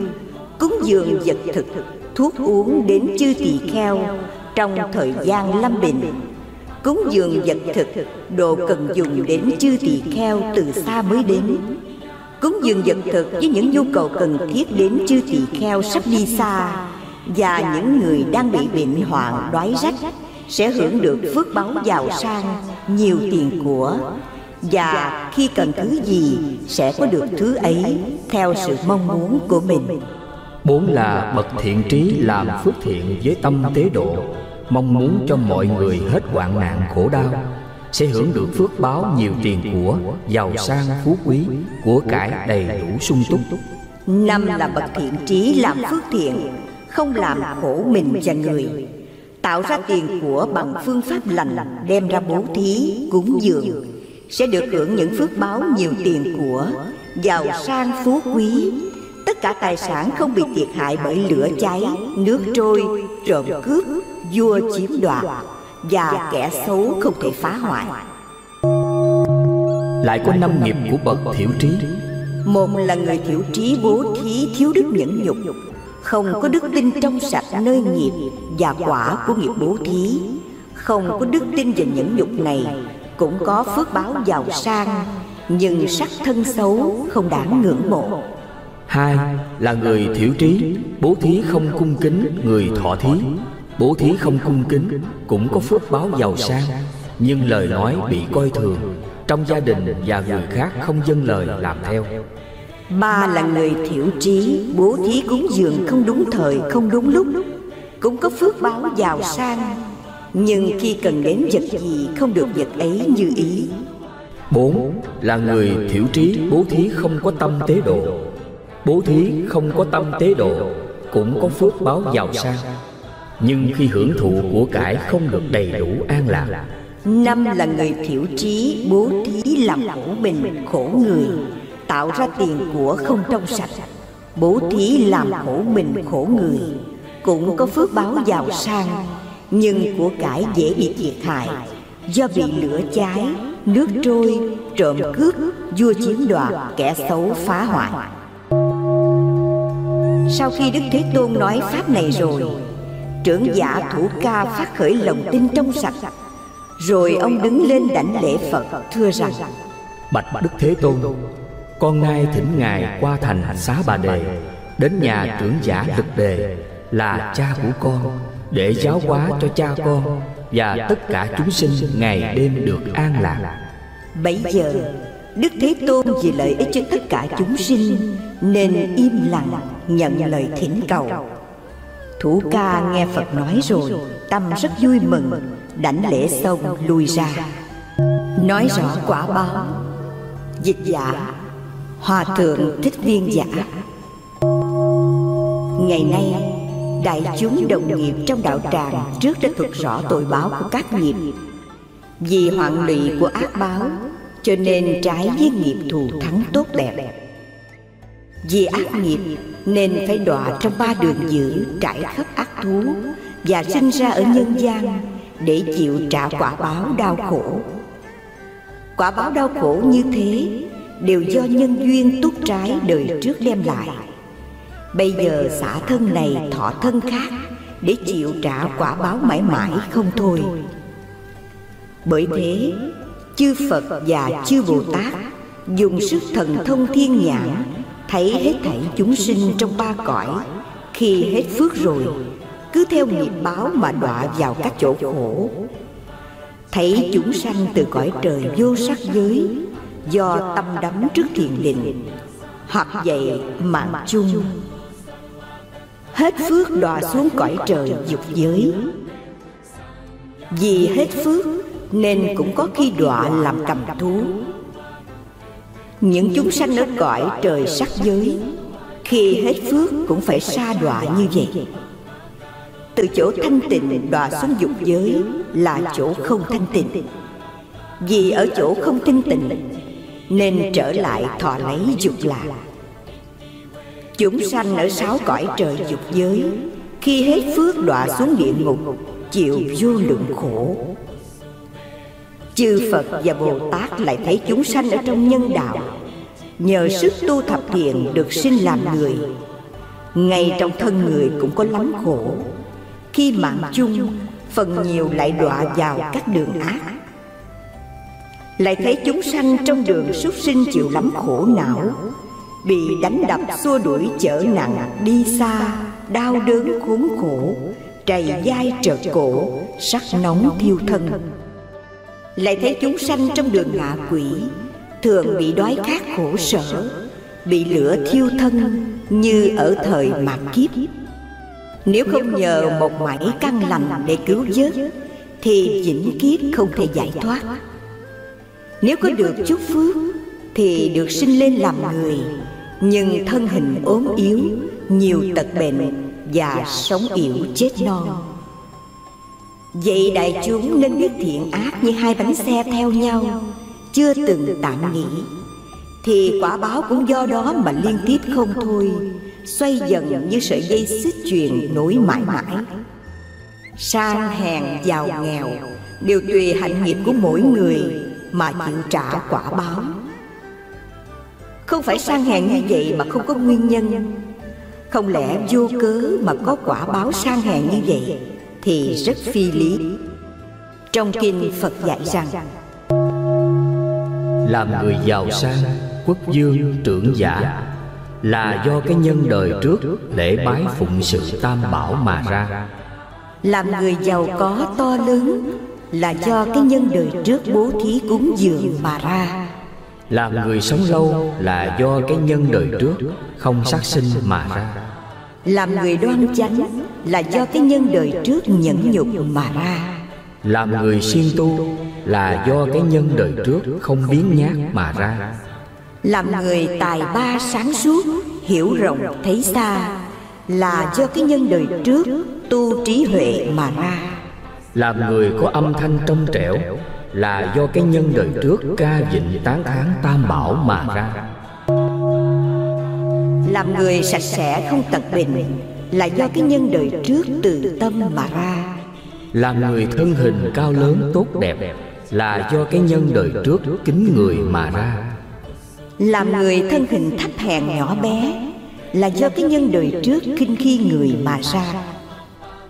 Cúng dường vật thực, Thuốc uống đến chư tỳ kheo, Trong thời gian lâm bệnh Cúng dường vật thực, Đồ cần dùng đến chư tỳ kheo Từ xa mới đến. Cúng dường vật thực với những nhu cầu cần thiết đến chư tỳ kheo sắp đi xa, Và những người đang bị bệnh hoạn đói rách, Sẽ hưởng được phước báo giàu sang, Nhiều tiền của và khi cần thứ gì sẽ có được thứ ấy theo sự mong muốn của mình. Bốn là bậc thiện trí làm phước thiện với tâm tế độ Mong muốn cho mọi người hết hoạn nạn khổ đau Sẽ hưởng được phước báo nhiều tiền của Giàu sang phú quý Của cải đầy đủ sung túc. Năm là bậc thiện trí làm phước thiện Không làm khổ mình và người. Tạo ra tiền của bằng phương pháp lành đem ra bố thí cúng dường sẽ được hưởng những phước báo nhiều tiền của giàu sang phú quý. Tất cả tài sản không bị thiệt hại bởi lửa cháy nước trôi trộm cướp vua chiếm đoạt và kẻ xấu không thể phá hoại. Lại có năm nghiệp của bậc thiểu trí. Một là người thiểu trí bố thí thiếu đức nhẫn nhục. Không có đức tin trong sạch nơi nghiệp và quả của nghiệp bố thí. Không có đức tin và nhẫn nhục này cũng có phước báo giàu sang nhưng sắc thân xấu không đáng ngưỡng mộ. Hai là người thiểu trí bố thí không cung kính người thọ thí bố thí không cung kính cũng có phước báo giàu sang. nhưng lời nói bị coi thường trong gia đình và người khác không dâng lời làm theo. ba là người thiểu trí bố thí cúng dường không đúng thời không đúng lúc. cũng có phước báo giàu sang nhưng khi cần đến vật gì không được vật ấy như ý. Bốn là người thiểu trí bố thí không có tâm tế độ. Bố thí không có tâm tế độ cũng có phước báo giàu sang. Nhưng khi hưởng thụ của cải không được đầy đủ an lạc. Năm là người thiểu trí bố thí làm khổ mình khổ người tạo ra tiền của không trong sạch. Bố thí làm khổ mình khổ người cũng có phước báo giàu sang nhưng của cải dễ bị thiệt hại. Do bị lửa cháy, nước trôi, trộm cướp, vua chiếm đoạt, kẻ xấu phá hoại. Sau khi đức thế tôn nói pháp này rồi, trưởng giả thủ ca phát khởi lòng tin trong sạch. Rồi ông đứng lên đảnh lễ phật, thưa rằng, bạch đức thế tôn, con nay thỉnh ngài qua thành xá bà đề, đến nhà trưởng giả thực đề, là cha của con để giáo hóa cho cha con và tất cả chúng sinh ngày đêm được an lạc. bấy giờ đức thế tôn vì lợi ích cho tất cả chúng sinh nên im lặng nhận lời thỉnh cầu. thủ ca nghe phật nói rồi tâm rất vui mừng đảnh lễ xong lui ra. nói rõ quả báo. dịch giả hòa thượng thích viên giả. Ngày nay đại chúng đồng nghiệp trong đạo tràng trước đã thuật rõ tội báo của các nghiệp. Vì hoạn lụy của ác báo, cho nên trái với nghiệp thù thắng tốt đẹp. Vì ác nghiệp, nên phải đọa trong ba đường dữ trải khắp ác thú và sinh ra ở nhân gian để chịu trả quả báo đau khổ. Quả báo đau khổ như thế đều do nhân duyên túc trái đời trước đem lại bây giờ xả thân này, thọ thân khác, để chịu trả quả báo mãi mãi không thôi. Bởi thế, chư phật và chư bồ tát dùng sức thần thông thiên nhãn, thấy hết thảy chúng sinh trong ba cõi, khi hết phước rồi, cứ theo nghiệp báo mà đọa vào các chỗ khổ. Thấy chúng sanh từ cõi trời vô sắc giới, do tâm đắm trước thiền định, hoặc vậy mạng chung hết phước đọa xuống cõi trời dục giới. Vì hết phước, nên cũng có khi đọa làm cầm thú. Những chúng sanh ở cõi trời sắc giới, khi hết phước cũng phải sa đọa như vậy. Từ chỗ thanh tịnh đọa xuống dục giới là chỗ không thanh tịnh. Vì ở chỗ không thanh tịnh, nên trở lại thọ lấy dục lạc chúng sanh ở sáu cõi trời dục giới. Khi hết phước đọa xuống địa ngục, chịu vô lượng khổ. Chư phật và bồ tát lại thấy chúng sanh ở trong nhân đạo. Nhờ sức tu thập thiện được sinh làm người. Ngay trong thân người cũng có lắm khổ. Khi mạng chung, phần nhiều lại đọa vào các đường ác. Lại thấy chúng sanh trong đường súc sinh chịu lắm khổ não bị đánh đập, xua đuổi chở nặng, đi xa, đau đớn khốn khổ, trầy dai trợt cổ, sắc nóng thiêu thân. Lại thấy chúng sanh trong đường ngạ quỷ, thường bị đói khát khổ sở, bị lửa thiêu thân như ở thời mạt kiếp. Nếu không nhờ một mảy căn lành để cứu vớt, thì vĩnh kiếp không thể giải thoát. Nếu có được chút phước, thì được sinh lên làm người nhưng thân hình ốm yếu, nhiều tật bệnh và sống yểu chết non Vậy đại chúng nên biết thiện ác như hai bánh xe theo nhau, Chưa từng tạm nghỉ. Thì quả báo cũng do đó mà liên tiếp không thôi, Xoay dần như sợi dây xích chuyền nối mãi mãi. Sang hèn giàu nghèo Đều tùy hạnh nghiệp của mỗi người Mà chịu trả quả báo. Không phải sang hèn như vậy mà không có nguyên nhân. Không lẽ vô cớ mà có quả báo sang hèn như vậy thì rất phi lý. Trong kinh phật dạy rằng làm người giàu sang quốc dương trưởng giả là do cái nhân đời trước lễ bái phụng sự tam bảo mà ra. Làm người giàu có to lớn là do cái nhân đời trước bố thí cúng dường mà ra làm người sống lâu là do cái nhân đời trước không sát sinh mà ra. làm người đoan chánh là do cái nhân đời trước nhẫn nhục mà ra. làm người siêng tu là do cái nhân đời trước không biến nhát mà ra. làm người tài ba sáng suốt hiểu rộng thấy xa là do cái nhân đời trước tu trí huệ mà ra. làm người có âm thanh trong trẻo là do cái nhân đời trước ca vịnh tán thán tam bảo mà ra. Làm người sạch sẽ không tật bệnh là do cái nhân đời trước từ tâm mà ra. Làm người thân hình cao lớn tốt đẹp là do cái nhân đời trước kính người mà ra. Làm người thân hình thấp hèn nhỏ bé là do cái nhân đời trước khinh khi người mà ra.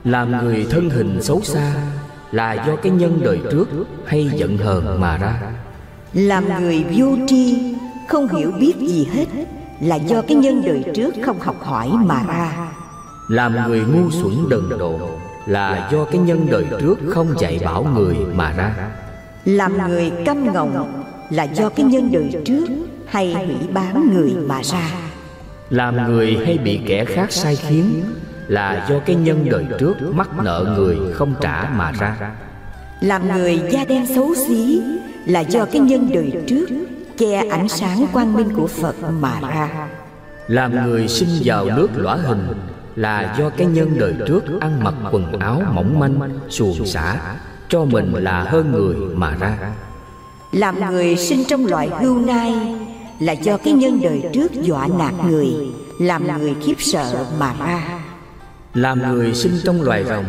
Làm người thân hình xấu xa là do cái nhân đời trước hay giận hờn mà ra. Làm người vô tri không hiểu biết gì hết là do cái nhân đời trước không học hỏi mà ra. Làm người ngu xuẩn đần độn là do cái nhân đời trước không dạy bảo người mà ra. Làm người câm ngọng là do cái nhân đời trước hay hủy bán người mà ra. Làm người hay bị kẻ khác sai khiến là do cái nhân đời trước mắc nợ người không trả mà ra. làm người da đen xấu xí là do cái nhân đời trước che ánh sáng quang minh của phật mà ra. làm người sinh vào nước lõa hình là do cái nhân đời trước ăn mặc quần áo mỏng manh xuồng xả cho mình là hơn người mà ra. làm người sinh trong loại hưu nai là do cái nhân đời trước dọa nạt người. làm người. khiếp sợ mà ra làm người sinh trong loài rồng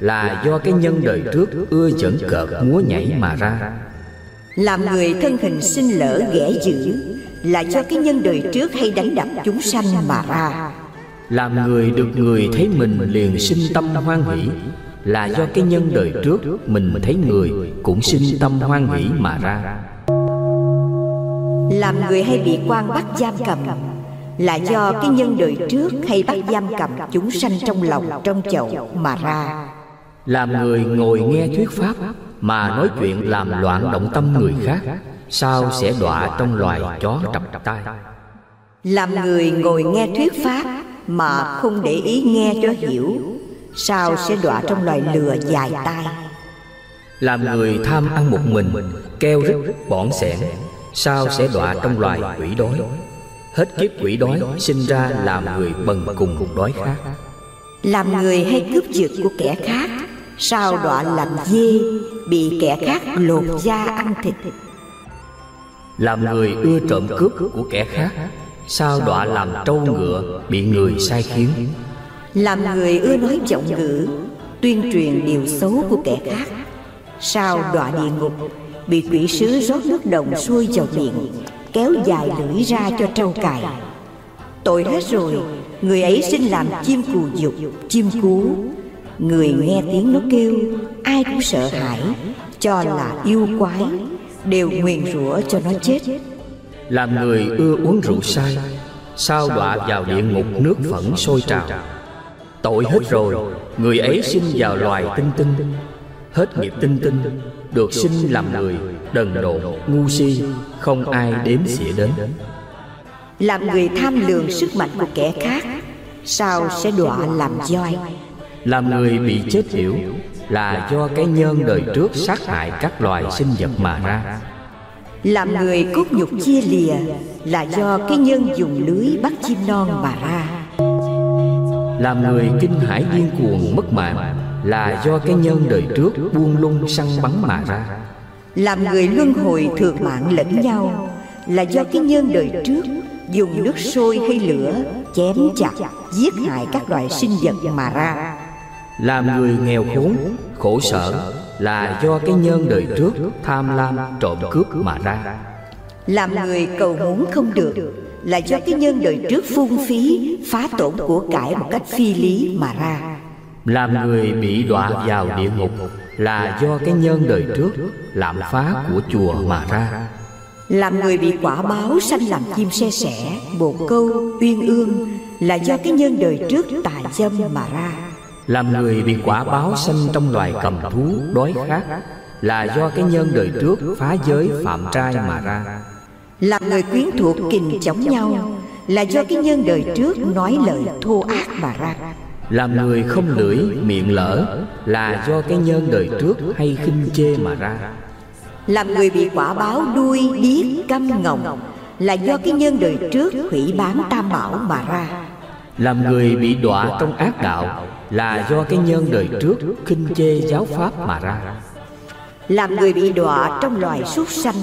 là do cái nhân đời trước ưa chẩn cợt múa nhảy mà ra. làm người thân hình sinh lỡ ghẻ dữ là do cái nhân đời trước hay đánh đập chúng sanh mà ra. Làm người được người thấy mình liền sinh tâm hoan hỷ là do cái nhân đời trước mình thấy người cũng sinh tâm hoan hỷ mà ra. Làm người hay bị quan bắt giam cầm là do cái nhân đời trước hay bắt giam cầm chúng sanh trong lòng trong chậu mà ra? làm người ngồi nghe thuyết pháp mà nói chuyện làm loạn động tâm người khác sao sẽ đọa trong loài chó trập tai? làm người ngồi nghe thuyết pháp mà không để ý nghe cho hiểu sao sẽ đọa trong loài lừa dài tai? làm người tham ăn một mình keo rít bỏn sẻn sao sẽ đọa trong loài quỷ đói hết kiếp quỷ đói sinh ra làm người bần cùng đói khát. làm người hay cướp giật của kẻ khác sao đọa làm dê bị kẻ khác lột da ăn thịt? làm người ưa trộm cướp của kẻ khác sao đọa làm trâu ngựa bị người sai khiến? làm người ưa nói giọng ngữ tuyên truyền điều xấu của kẻ khác sao đọa địa ngục bị quỷ sứ rót nước đồng xuôi vào miệng kéo dài lưỡi ra cho trâu cài. Tội hết rồi, người ấy sinh làm chim cù dục, chim cú. Người nghe tiếng nó kêu, ai cũng sợ hãi, cho là yêu quái, đều nguyền rủa cho nó chết. Làm người ưa uống rượu say, sao đọa vào địa ngục nước phẫn sôi trào? Tội hết rồi, người ấy sinh vào loài tinh tinh. Hết nghiệp tinh tinh, được sinh làm người đần độn ngu si không ai đếm xỉa đến. Làm người tham lường sức mạnh của kẻ khác sao sẽ đọa làm voi? Làm người bị chết hiểu là do cái nhân đời trước sát hại các loài sinh vật mà ra. Làm người cốt nhục chia lìa là do cái nhân dùng lưới bắt chim non mà ra. Làm người kinh hải điên cuồng mất mạng Là do cái nhân đời trước buông lung săn bắn mà ra Làm người luân hồi thường mạng lẫn nhau Là do cái nhân đời trước Dùng nước sôi hay lửa Chém chặt, giết hại các loài sinh vật mà ra. Làm người nghèo khốn, khổ sở Là do cái nhân đời trước tham lam, trộm cướp mà ra. Làm người cầu muốn không được Là do cái nhân đời trước phung phí Phá tổn của cải một cách phi lý mà ra. Làm người bị đọa vào địa ngục Là do cái nhân đời trước Làm phá của chùa mà ra. Làm người bị quả báo sanh làm chim xe sẻ Bồ câu, uyên ương Là do cái nhân đời trước tà dâm mà ra. Làm người bị quả báo sanh trong loài cầm thú, đói khát Là do cái nhân đời trước phá giới phạm trai mà ra. Làm người quyến thuộc kình chống nhau Là do cái nhân đời trước nói lời thô ác mà ra Làm người không lưỡi, miệng lỡ Là do cái nhân đời trước hay khinh chê mà ra. Làm người bị quả báo đuôi, điếc, câm ngọng Là do cái nhân đời trước hủy bán tam bảo mà ra. Làm người bị đọa trong ác đạo Là do cái nhân đời trước khinh chê giáo pháp mà ra. Làm người bị đọa trong loài súc sanh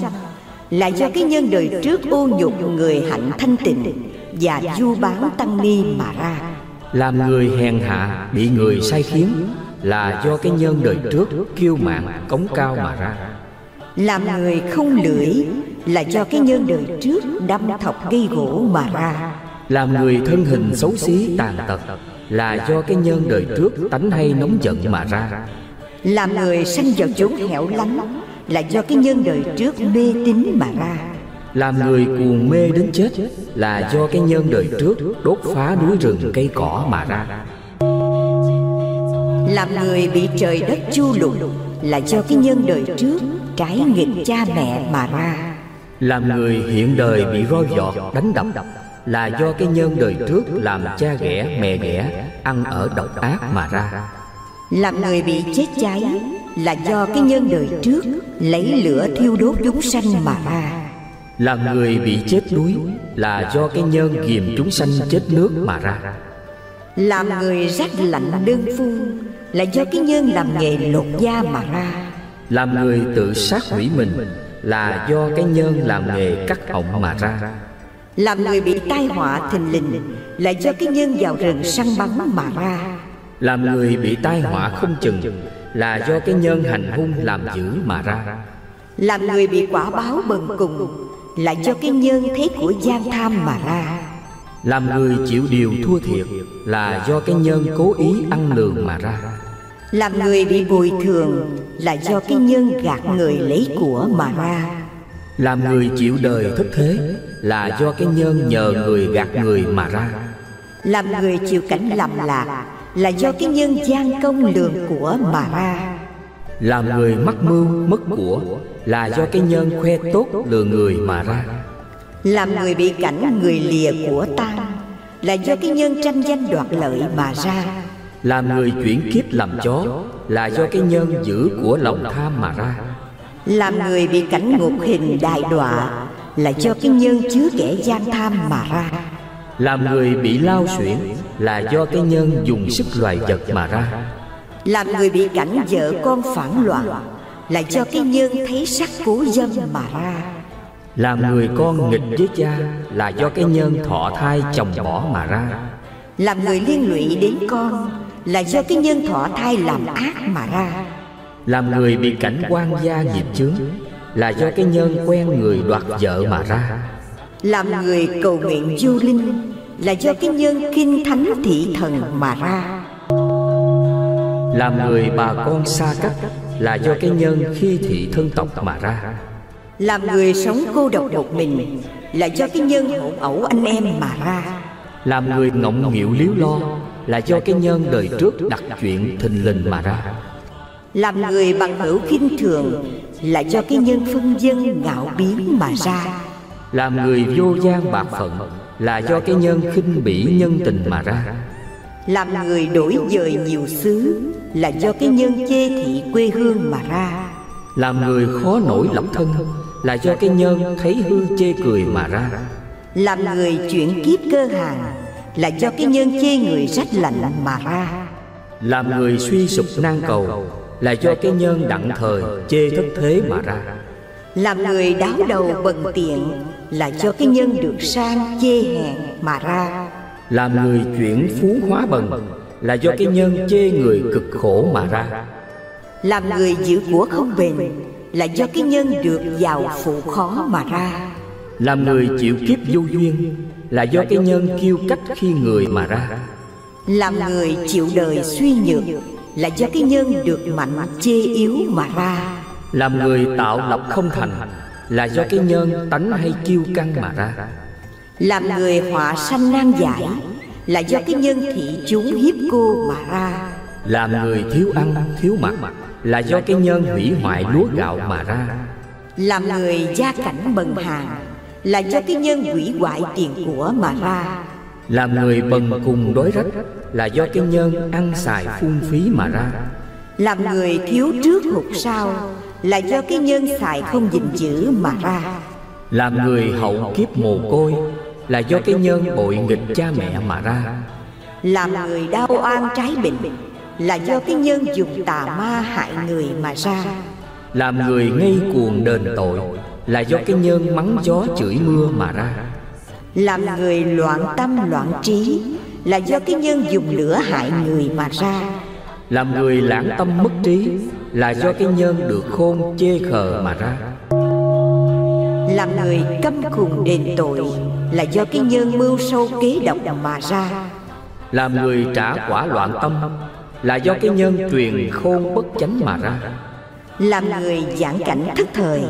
Là do cái nhân đời trước ô nhục người hạnh thanh tịnh Và du bán tăng ni mà ra Làm người hèn hạ bị người sai khiến Là do cái nhân đời trước kiêu mạn cống cao mà ra. Làm người không lưỡi Là do cái nhân đời trước đâm thọc gây gỗ mà ra. Làm người thân hình xấu xí tàn tật Là do cái nhân đời trước tánh hay nóng giận mà ra. Làm người sanh vào chốn hẻo lánh Là do cái nhân đời trước mê tín mà ra Làm người cuồng mê đến chết Là do cái nhân đời trước đốt phá núi rừng cây cỏ mà ra. Làm người bị trời đất chu lục Là do cái nhân đời trước trái nghịch cha mẹ mà ra. Làm người hiện đời bị roi giọt đánh đập Là do cái nhân đời trước làm cha ghẻ mẹ ghẻ Ăn ở độc ác mà ra. Làm người bị chết cháy Là do cái nhân đời trước Lấy lửa thiêu đốt chúng sanh mà ra Làm người bị chết đuối Là do cái nhân ghiềm chúng sanh chết nước mà ra. Làm người rách lạnh đơn phương Là do cái nhân làm nghề lột da mà ra. Làm người tự sát hủy mình Là do cái nhân làm nghề cắt ọng mà ra. Làm người bị tai họa thình lình Là do cái nhân vào rừng săn bắn mà ra. Làm người bị tai họa không chừng Là do cái nhân hành hung làm dữ mà ra. Làm người bị quả báo bần cùng Là do cái nhân thế của gian tham mà ra. Làm người chịu điều thua thiệt Là do cái nhân cố ý ăn lường mà ra. Làm người bị bồi thường Là do cái nhân gạt người lấy của mà ra. Làm người chịu đời thất thế Là do cái nhân nhờ người gạt người mà ra. Làm người chịu cảnh lầm lạc Là do cái nhân gian công lường của mà ra Làm người mắc mưu mất của Là do cái nhân khoe tốt lừa người mà ra. Làm người bị cảnh người lìa của tan Là do cái nhân tranh danh đoạt lợi mà ra. Làm người chuyển kiếp làm chó Là do cái nhân giữ của lòng tham mà ra. Làm người bị cảnh ngục hình đại đọa Là do cái nhân chứa kẻ gian tham mà ra. Làm người bị lao xuyển Là do cái nhân dùng sức loài vật mà ra Làm người bị cảnh vợ con phản loạn Là do cái nhân thấy sắc cố dâm mà ra. Làm người con nghịch với cha Là do cái nhân thọ thai chồng bỏ mà ra. Làm người liên lụy đến con Là do cái nhân thọ thai làm ác mà ra. Làm người bị cảnh quan gia nghiệp chướng Là do cái nhân quen người đoạt vợ mà ra. Làm người cầu nguyện vô linh Là do cái nhân kinh thánh thị thần mà ra Làm người bà con xa cách Là do cái nhân khi thị thân tộc mà ra. Làm người sống cô độc một mình Là do cái nhân hỗn ẩu anh em mà ra. Làm người ngọng nghịu liếu lo Là do cái nhân đời trước đặt chuyện thình lình mà ra. Làm người bằng hữu khinh thường Là do cái nhân phân dân ngạo biến mà ra. Làm người vô gian bạc phận Là do cái nhân khinh bỉ nhân tình mà ra. Làm người đổi dời nhiều xứ Là do cái nhân chê thị quê hương mà ra. Làm người khó nổi lập thân Là do cái nhân thấy hư chê cười mà ra. Làm người chuyển kiếp cơ hàng Là do cái nhân chê người rách lạnh mà ra. Làm người suy sụp nan cầu Là do cái nhân đặng thời chê thất thế mà ra. Làm người đáo đầu bần tiện Là do cái nhân được sang chê hèn mà ra. Làm người chuyển phú hóa bần Là do cái nhân chê người cực khổ mà ra. Làm người giữ của không bền Là do cái nhân được giàu phụ khó mà ra. Làm người chịu kiếp vô duyên Là do cái nhân kiêu cách khi người mà ra. Làm người chịu đời suy nhược Là do cái nhân được mạnh chê yếu mà ra. Làm người tạo lập không thành Là do cái nhân tánh hay kiêu căng mà ra. Làm người họa sanh nan giải Là do cái nhân thị chúng hiếp cô mà ra. Làm người thiếu ăn, thiếu mặc. Là do cái nhân hủy hoại lúa gạo mà ra. Làm người gia cảnh bần hàng Là do cái nhân hủy hoại tiền của mà ra. Làm người bần cùng đối rách. Là do cái nhân ăn xài phung phí mà ra. Làm người thiếu trước hụt sau. Là do cái nhân xài không gìn giữ mà ra. Làm người hậu kiếp mồ côi Là do cái nhân bội nghịch cha mẹ mà ra. Làm người đau oan trái bệnh Là do cái nhân dùng tà ma hại người mà ra. Làm người ngây cuồng đền tội Là do cái nhân mắng gió chửi mưa mà ra. Làm người loạn tâm loạn trí Là do cái nhân dùng lửa hại người mà ra. Làm người lãng tâm mất trí Là do cái nhân được khôn chê khờ mà ra. Làm người căm khùng đền tội Là do cái nhân mưu sâu kế độc mà ra. Làm người trả quả loạn tâm Là do cái nhân truyền khôn bất chánh mà ra. Làm người giảng cảnh thất thời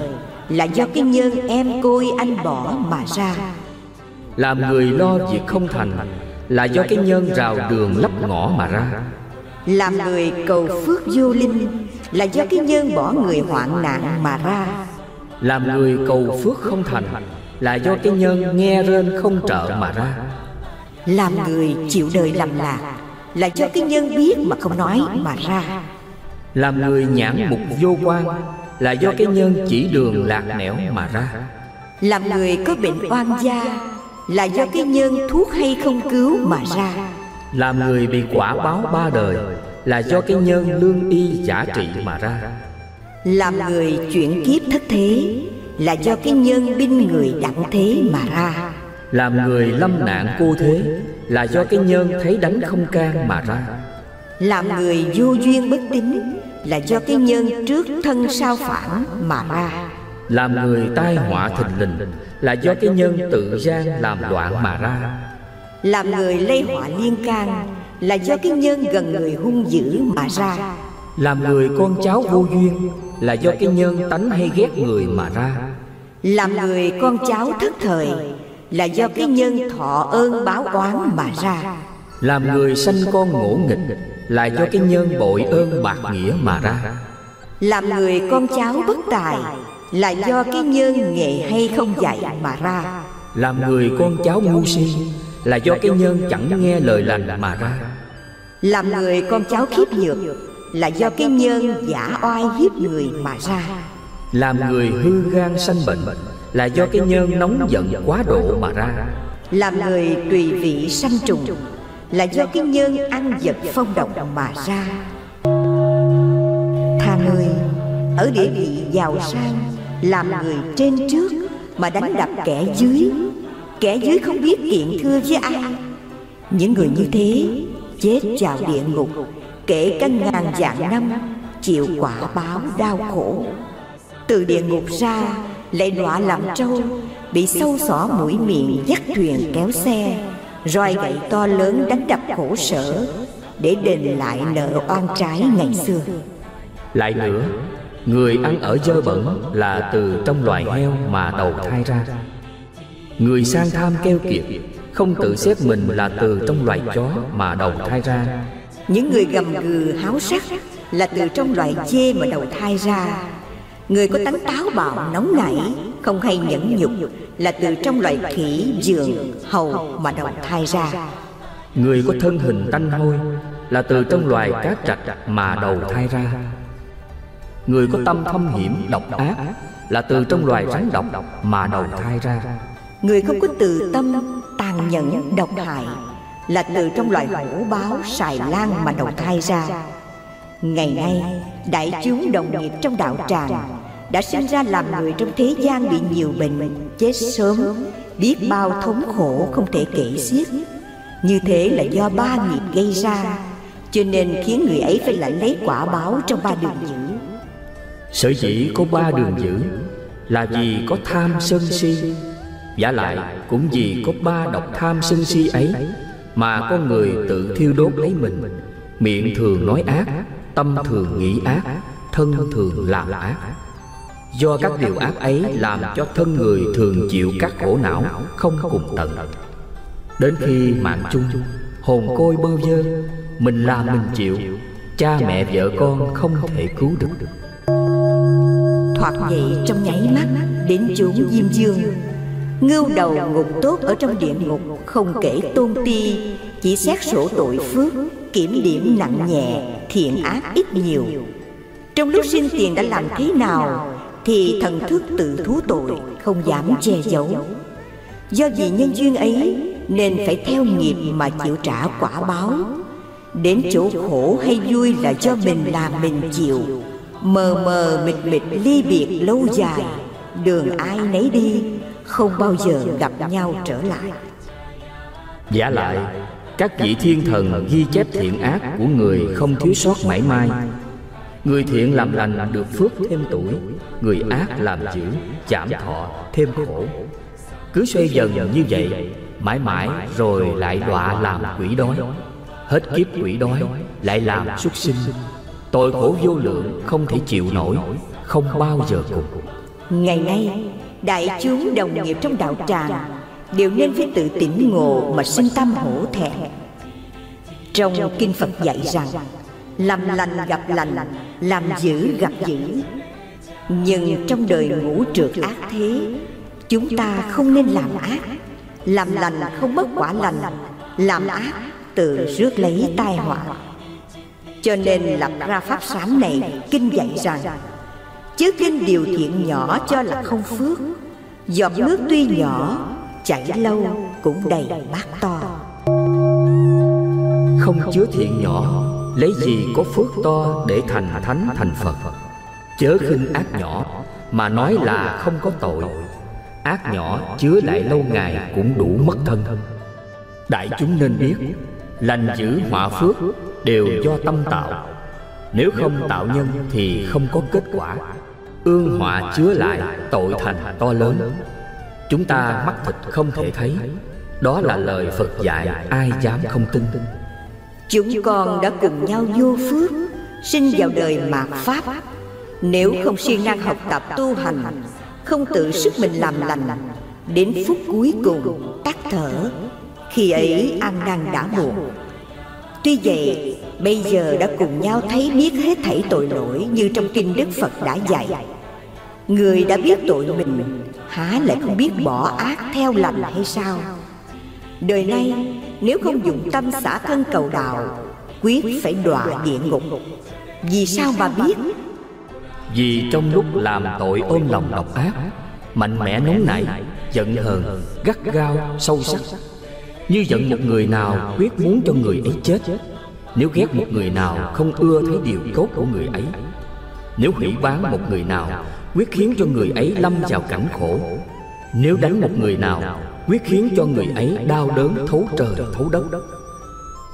Là do cái nhân em côi anh bỏ mà ra. Làm người lo việc không thành Là do cái nhân rào đường lấp ngõ mà ra. Làm người cầu phước vô linh Là do cái nhân bỏ người hoạn nạn mà ra. Làm người cầu phước không thành Là do cái nhân nghe rên không trợ mà ra. Làm người chịu đời lầm lạc Là do cái nhân biết mà không nói mà ra. Làm người nhãn mục vô quan Là do cái nhân chỉ đường lạc nẻo mà ra. Làm người có bệnh oan gia Là do cái nhân thuốc hay không cứu mà ra. Làm người bị quả báo ba đời Là do cái nhân lương y giả trị mà ra. Làm người chuyển kiếp thất thế Là do cái nhân binh người đặng thế mà ra. Làm người lâm nạn cô thế Là do cái nhân thấy đánh không can mà ra. Làm người vô duyên bất tín Là do cái nhân trước thân sao phản mà ra. Làm người tai họa thình lình Là do cái nhân tự gian làm loạn mà ra. Làm người lây họa liên can Là do cái nhân gần người hung dữ mà ra. Làm người con cháu vô duyên Là do cái nhân tánh hay ghét người mà ra Làm người con cháu thất thời Là do cái nhân thọ ơn báo oán mà ra. Làm người sanh con ngỗ nghịch Là do cái nhân bội ơn bạc nghĩa mà ra. Làm người con cháu bất tài Là do cái nhân nghệ hay không dạy mà ra. Làm người con cháu ngu si Là do cái nhân chẳng nghe lời lành mà ra. Làm người con cháu khiếp nhược Là do cái nhân giả oai hiếp người. mà ra Làm người hư gan sanh bệnh Là do cái nhân nóng giận quá độ mà ra. Làm người tùy vị sanh trùng Là do cái nhân ăn vật phong độc mà ra. Tha người Ở địa vị giàu sang Làm người trên trước Mà đánh đập kẻ dưới. Kẻ dưới không biết kiện thưa với ai. Những người như thế Chết vào địa ngục Kể cả ngàn vạn năm Chịu quả báo đau khổ Từ địa ngục ra Lại đọa làm trâu Bị sâu xỏ mũi miệng dắt thuyền kéo xe roi gậy to lớn đánh đập khổ sở để đền lại nợ oan trái ngày xưa. Lại nữa Người ăn ở dơ bẩn là từ trong loài heo mà đầu thai ra. Người sang tham keo kiệt Không tự xếp mình là từ trong loài chó mà đầu thai ra. những người gầm gừ háo sắc là từ trong loài dê mà đầu thai ra người có tánh táo bạo nóng nảy không hay nhẫn nhục là từ trong loài khỉ giường hầu mà đầu thai ra. Người có thân hình tanh hôi Là từ trong loài cá trạch mà đầu thai ra. Người có tâm thâm hiểm độc ác Là từ trong loài rắn độc mà đầu thai ra. người không có từ tâm tàn nhẫn độc hại Là từ trong loài hổ báo xài lan mà đầu thai ra. Ngày nay Đại chúng đồng nghiệp trong đạo tràng đã sinh ra làm người trong thế gian bị nhiều bệnh, Chết sớm, Biết bao thống khổ không thể kể xiết. Như thế là do ba nghiệp gây ra, Cho nên khiến người ấy phải lãnh lấy quả báo trong ba đường dữ. Sở dĩ có ba đường dữ Là vì có tham sân si. Giả lại cũng vì có ba độc tham sân si ấy Mà con người tự thiêu đốt lấy mình. Miệng thường nói ác, Tâm thường nghĩ ác, Thân thường làm ác. Do các điều ác ấy làm cho thân người thường chịu các khổ não Không cùng tận. Đến khi mạng chung Hồn côi bơ vơ Mình làm mình chịu Cha mẹ vợ con không thể cứu được. Thoạt vậy trong nháy mắt Đến chốn Diêm Dương. Ngưu đầu ngục tốt ở trong địa ngục Không kể tôn ti Chỉ xét sổ tội phước Kiểm điểm nặng nhẹ Thiện ác ít nhiều. Trong lúc sinh tiền đã làm thế nào thì thần thức tự thú tội, Không dám che giấu. Do vì nhân duyên ấy, Nên phải theo nghiệp mà chịu trả quả báo. Đến chỗ khổ hay vui là do mình làm mình chịu. Mờ mờ mịt mịt ly biệt lâu dài, Đường ai nấy đi, Không bao giờ gặp nhau trở lại. Giả lại, Các vị thiên thần ghi chép thiện ác của người không thiếu sót mãi mai Người thiện làm lành được phước thêm tuổi, Người ác làm dữ, Chảm thọ thêm khổ. Cứ xoay dần như vậy, Mãi mãi rồi lại đọa làm quỷ đói. Hết kiếp quỷ đói, Lại làm xuất sinh. Tội khổ vô lượng không thể chịu nổi, Không bao giờ cùng. Ngày nay, Đại chúng đồng nghiệp trong đạo tràng Đều nên phải tự tỉnh ngộ Mà sinh tâm hổ thẹn. Trong Kinh Phật dạy rằng làm lành gặp lành, Làm dữ gặp dữ. Nhưng trong đời ngũ trượt ác thế, Chúng ta không nên làm ác. Làm lành không mất quả lành, Làm ác tự rước lấy tai họa. Cho nên lập ra pháp sám này Kinh dạy rằng Chứ kinh điều thiện nhỏ cho là không phước, Giọt nước tuy nhỏ, Chảy lâu cũng đầy bát to. Không chứa thiện nhỏ Lấy gì có phước to để thành thánh thành Phật? Chớ khinh ác nhỏ, Mà nói là không có tội. Ác nhỏ chứa lại lâu ngày cũng đủ mất thân. Đại chúng nên biết, Lành giữ họa phước đều do tâm tạo. Nếu không tạo nhân thì không có kết quả. Ương họa chứa lại tội thành to lớn. Chúng ta mắt thịt không thể thấy. Đó là lời phật dạy, ai dám không tin? Chúng con đã cùng nhau vô phước sinh vào đời mạt pháp. nếu không siêng năng học tập tu hành không tự sức mình làm lành đến phút cuối cùng tắt thở. khi ấy ăn năn đã muộn. Tuy vậy bây giờ đã cùng nhau thấy biết hết thảy tội lỗi Như trong kinh Đức Phật đã dạy. Người đã biết tội mình Há lại không biết bỏ ác theo lành hay sao? Đời nay nếu không dùng tâm xả thân cầu đạo Quyết phải đọa địa ngục. Vì sao mà biết? Vì trong lúc làm tội ôm lòng độc ác Mạnh mẽ nóng nảy Giận hờn Gắt gao Sâu sắc. như giận một người nào quyết muốn cho người ấy chết. Nếu ghét một người nào không ưa thấy điều tốt của người ấy Nếu hủy bán một người nào Quyết khiến cho người ấy lâm vào cảnh khổ. Nếu đánh một người nào Quyết khiến cho người ấy đau đớn, thấu trời, thấu đất.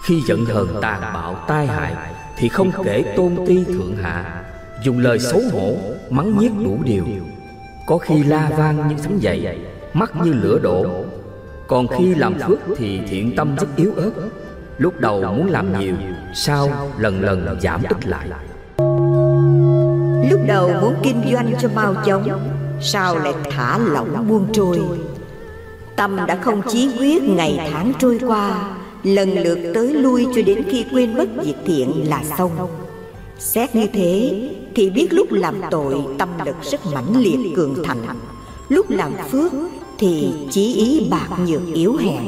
Khi giận hờn tàn bạo, tai hại, Thì không kể tôn ti thượng hạ. Dùng lời xấu hổ, Mắng nhiếc đủ điều. Có khi la vang như sấm dậy Mắt như lửa đổ. Còn khi làm phước thì thiện tâm rất yếu ớt. Lúc đầu muốn làm nhiều, Sau lần lần giảm ít lại. Lúc đầu muốn kinh doanh cho mau chóng, Sau lại thả lỏng buông trôi. Tâm đã không chí quyết ngày tháng trôi qua, Lần lượt tới lui cho đến khi quên mất việc thiện là xong. Xét như thế, thì biết lúc làm tội tâm lực rất mãnh liệt cường thành Lúc làm phước thì chí ý bạc nhược yếu hèn.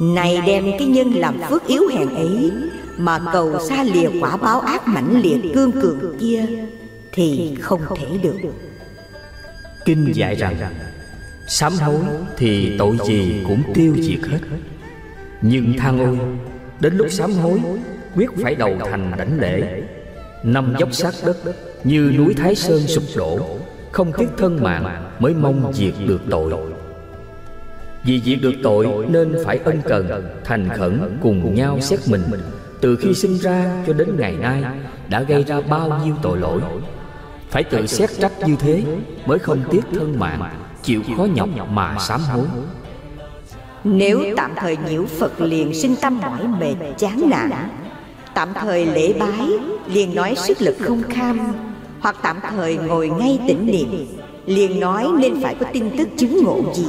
Này đem cái nhân làm phước yếu hèn ấy, mà cầu xa lìa quả báo ác mãnh liệt cương cường kia thì không thể được. Kinh dạy rằng sám hối thì tội gì cũng tiêu diệt hết. Nhưng than ôi, Đến lúc sám hối, Quyết phải đầu thành đảnh lễ. Năm dốc sát đất Như núi Thái Sơn sụp đổ, Không tiếc thân mạng Mới mong diệt được tội. Vì diệt được tội Nên phải ân cần, Thành khẩn cùng nhau xét mình. Từ khi sinh ra cho đến ngày nay Đã gây ra bao nhiêu tội lỗi. Phải tự xét trách như thế Mới không tiếc thân mạng. Chịu khó nhọc mà sám hối. nếu tạm thời nhiễu Phật liền sinh tâm mỏi mệt chán nản Tạm thời lễ bái liền nói sức lực không kham Hoặc tạm thời ngồi ngay tĩnh niệm Liền nói nên phải có tin tức chứng ngộ gì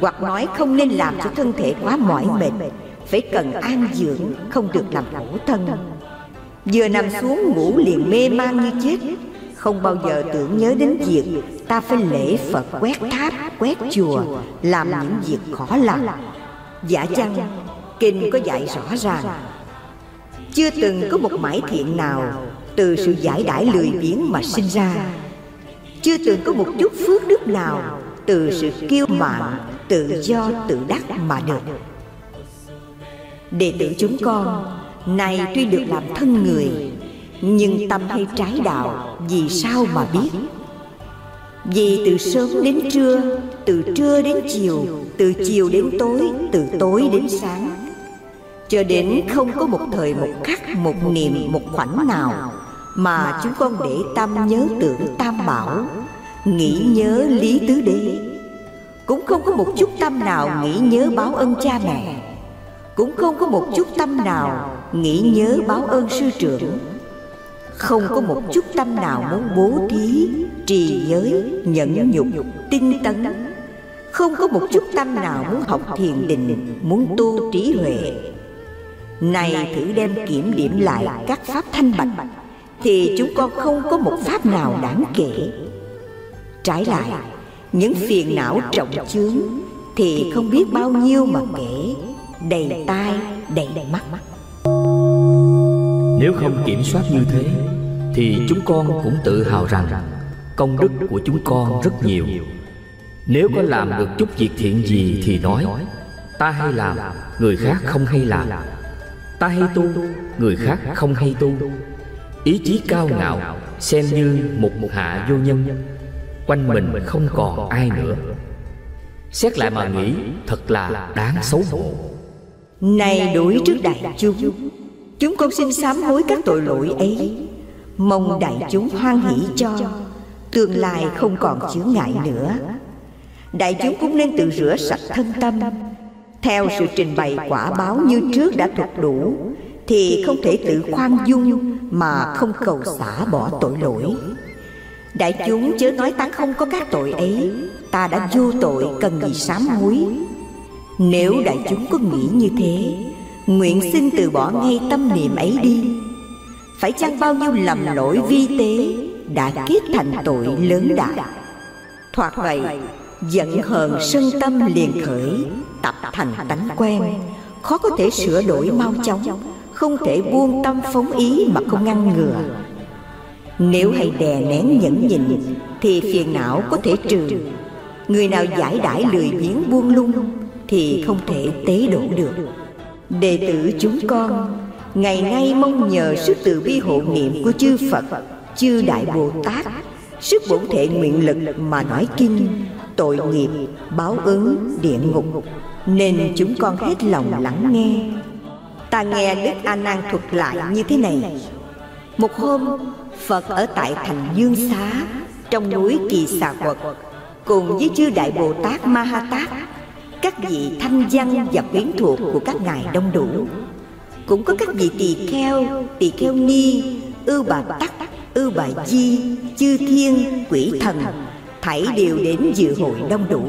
Hoặc nói không nên làm cho thân thể quá mỏi mệt Phải cần an dưỡng Không được làm khổ thân. Vừa nằm xuống ngủ liền mê man như chết không bao giờ tưởng nhớ đến việc Ta phải lễ Phật quét tháp, quét chùa Làm những việc khó làm Giả chăng Kinh có dạy rõ ràng Chưa từng có một mãi thiện nào Từ sự giải đãi lười biếng mà sinh ra. Chưa từng có một chút phước đức nào Từ sự kiêu mạn Tự do tự đắc mà được. Đệ tử chúng con Này tuy được làm thân người nhưng tâm hay trái đạo, Vì sao mà biết? Vì từ sớm đến trưa, Từ trưa đến chiều, Từ chiều đến tối, Từ tối đến sáng. Cho đến không có một thời, một khắc, Một niệm, một khoảnh nào Mà chúng con để tâm nhớ tưởng tam bảo, Nghĩ nhớ lý tứ đế. Cũng không có một chút tâm nào Nghĩ nhớ báo ơn cha mẹ. Cũng không có một chút tâm nào Nghĩ nhớ báo ơn sư trưởng không có một chút tâm nào muốn bố thí, trì giới, nhẫn nhục, tinh tấn. Không có một chút tâm nào muốn học thiền định, muốn tu trí huệ. Này thử đem kiểm điểm lại các pháp thanh bạch, thì chúng con không có một pháp nào đáng kể. Trái lại, những phiền não trọng chướng thì không biết bao nhiêu mà kể, đầy tai, đầy mắt nếu không kiểm soát như thế Thì chúng con cũng tự hào rằng Công đức của chúng con rất nhiều. Nếu có làm được chút việc thiện gì thì nói Ta hay làm, người khác không hay làm. Ta hay tu, người khác không hay tu. Ý chí cao ngạo Xem như một hạ vô nhân Quanh mình không còn ai nữa. Xét lại mà nghĩ Thật là đáng xấu hổ. Này đuổi trước đại chúng Chúng con xin sám hối các tội lỗi ấy. Mong đại chúng hoan hỷ cho. Tương lai không còn chướng ngại nữa. Đại chúng cũng nên tự rửa sạch thân tâm. Theo sự trình bày quả báo như trước đã thuộc đủ, Thì không thể tự khoan dung Mà không cầu xả bỏ tội lỗi. Đại chúng chớ nói ta không có các tội ấy. Ta đã vô tội cần gì sám hối. Nếu đại chúng có nghĩ như thế Nguyện xin từ bỏ ngay tâm niệm ấy đi. Phải chăng bao nhiêu lầm lỗi vi tế Đã kết thành tội lớn đại? Thoạt vậy Giận hờn sân tâm liền khởi Tập thành tánh quen. Khó có thể sửa đổi mau chóng Không thể buông tâm phóng ý mà không ngăn ngừa. Nếu hay đè nén nhẫn nhịn Thì phiền não có thể trừ. Người nào giải đãi lười biếng buông lung Thì không thể tế độ được Đệ tử chúng con Ngày nay mong nhờ sức từ bi hộ niệm của chư Phật Chư Đại Bồ Tát Sức bổn thể nguyện lực mà nói kinh Tội nghiệp, báo ứng, địa ngục. Nên chúng con hết lòng lắng nghe. Ta nghe Đức A Nan thuật lại như thế này. Một hôm Phật ở tại thành Dương Xá Trong núi Kỳ Xà Quật Cùng với chư Đại Bồ Tát Ma Ha Tát các vị thanh văn và quyến thuộc của các ngài đông đủ. Cũng có các vị tỳ kheo tỳ kheo ni ưu bà tắc ưu bà di, chư thiên, quỷ thần, thảy đều đến dự hội đông đủ.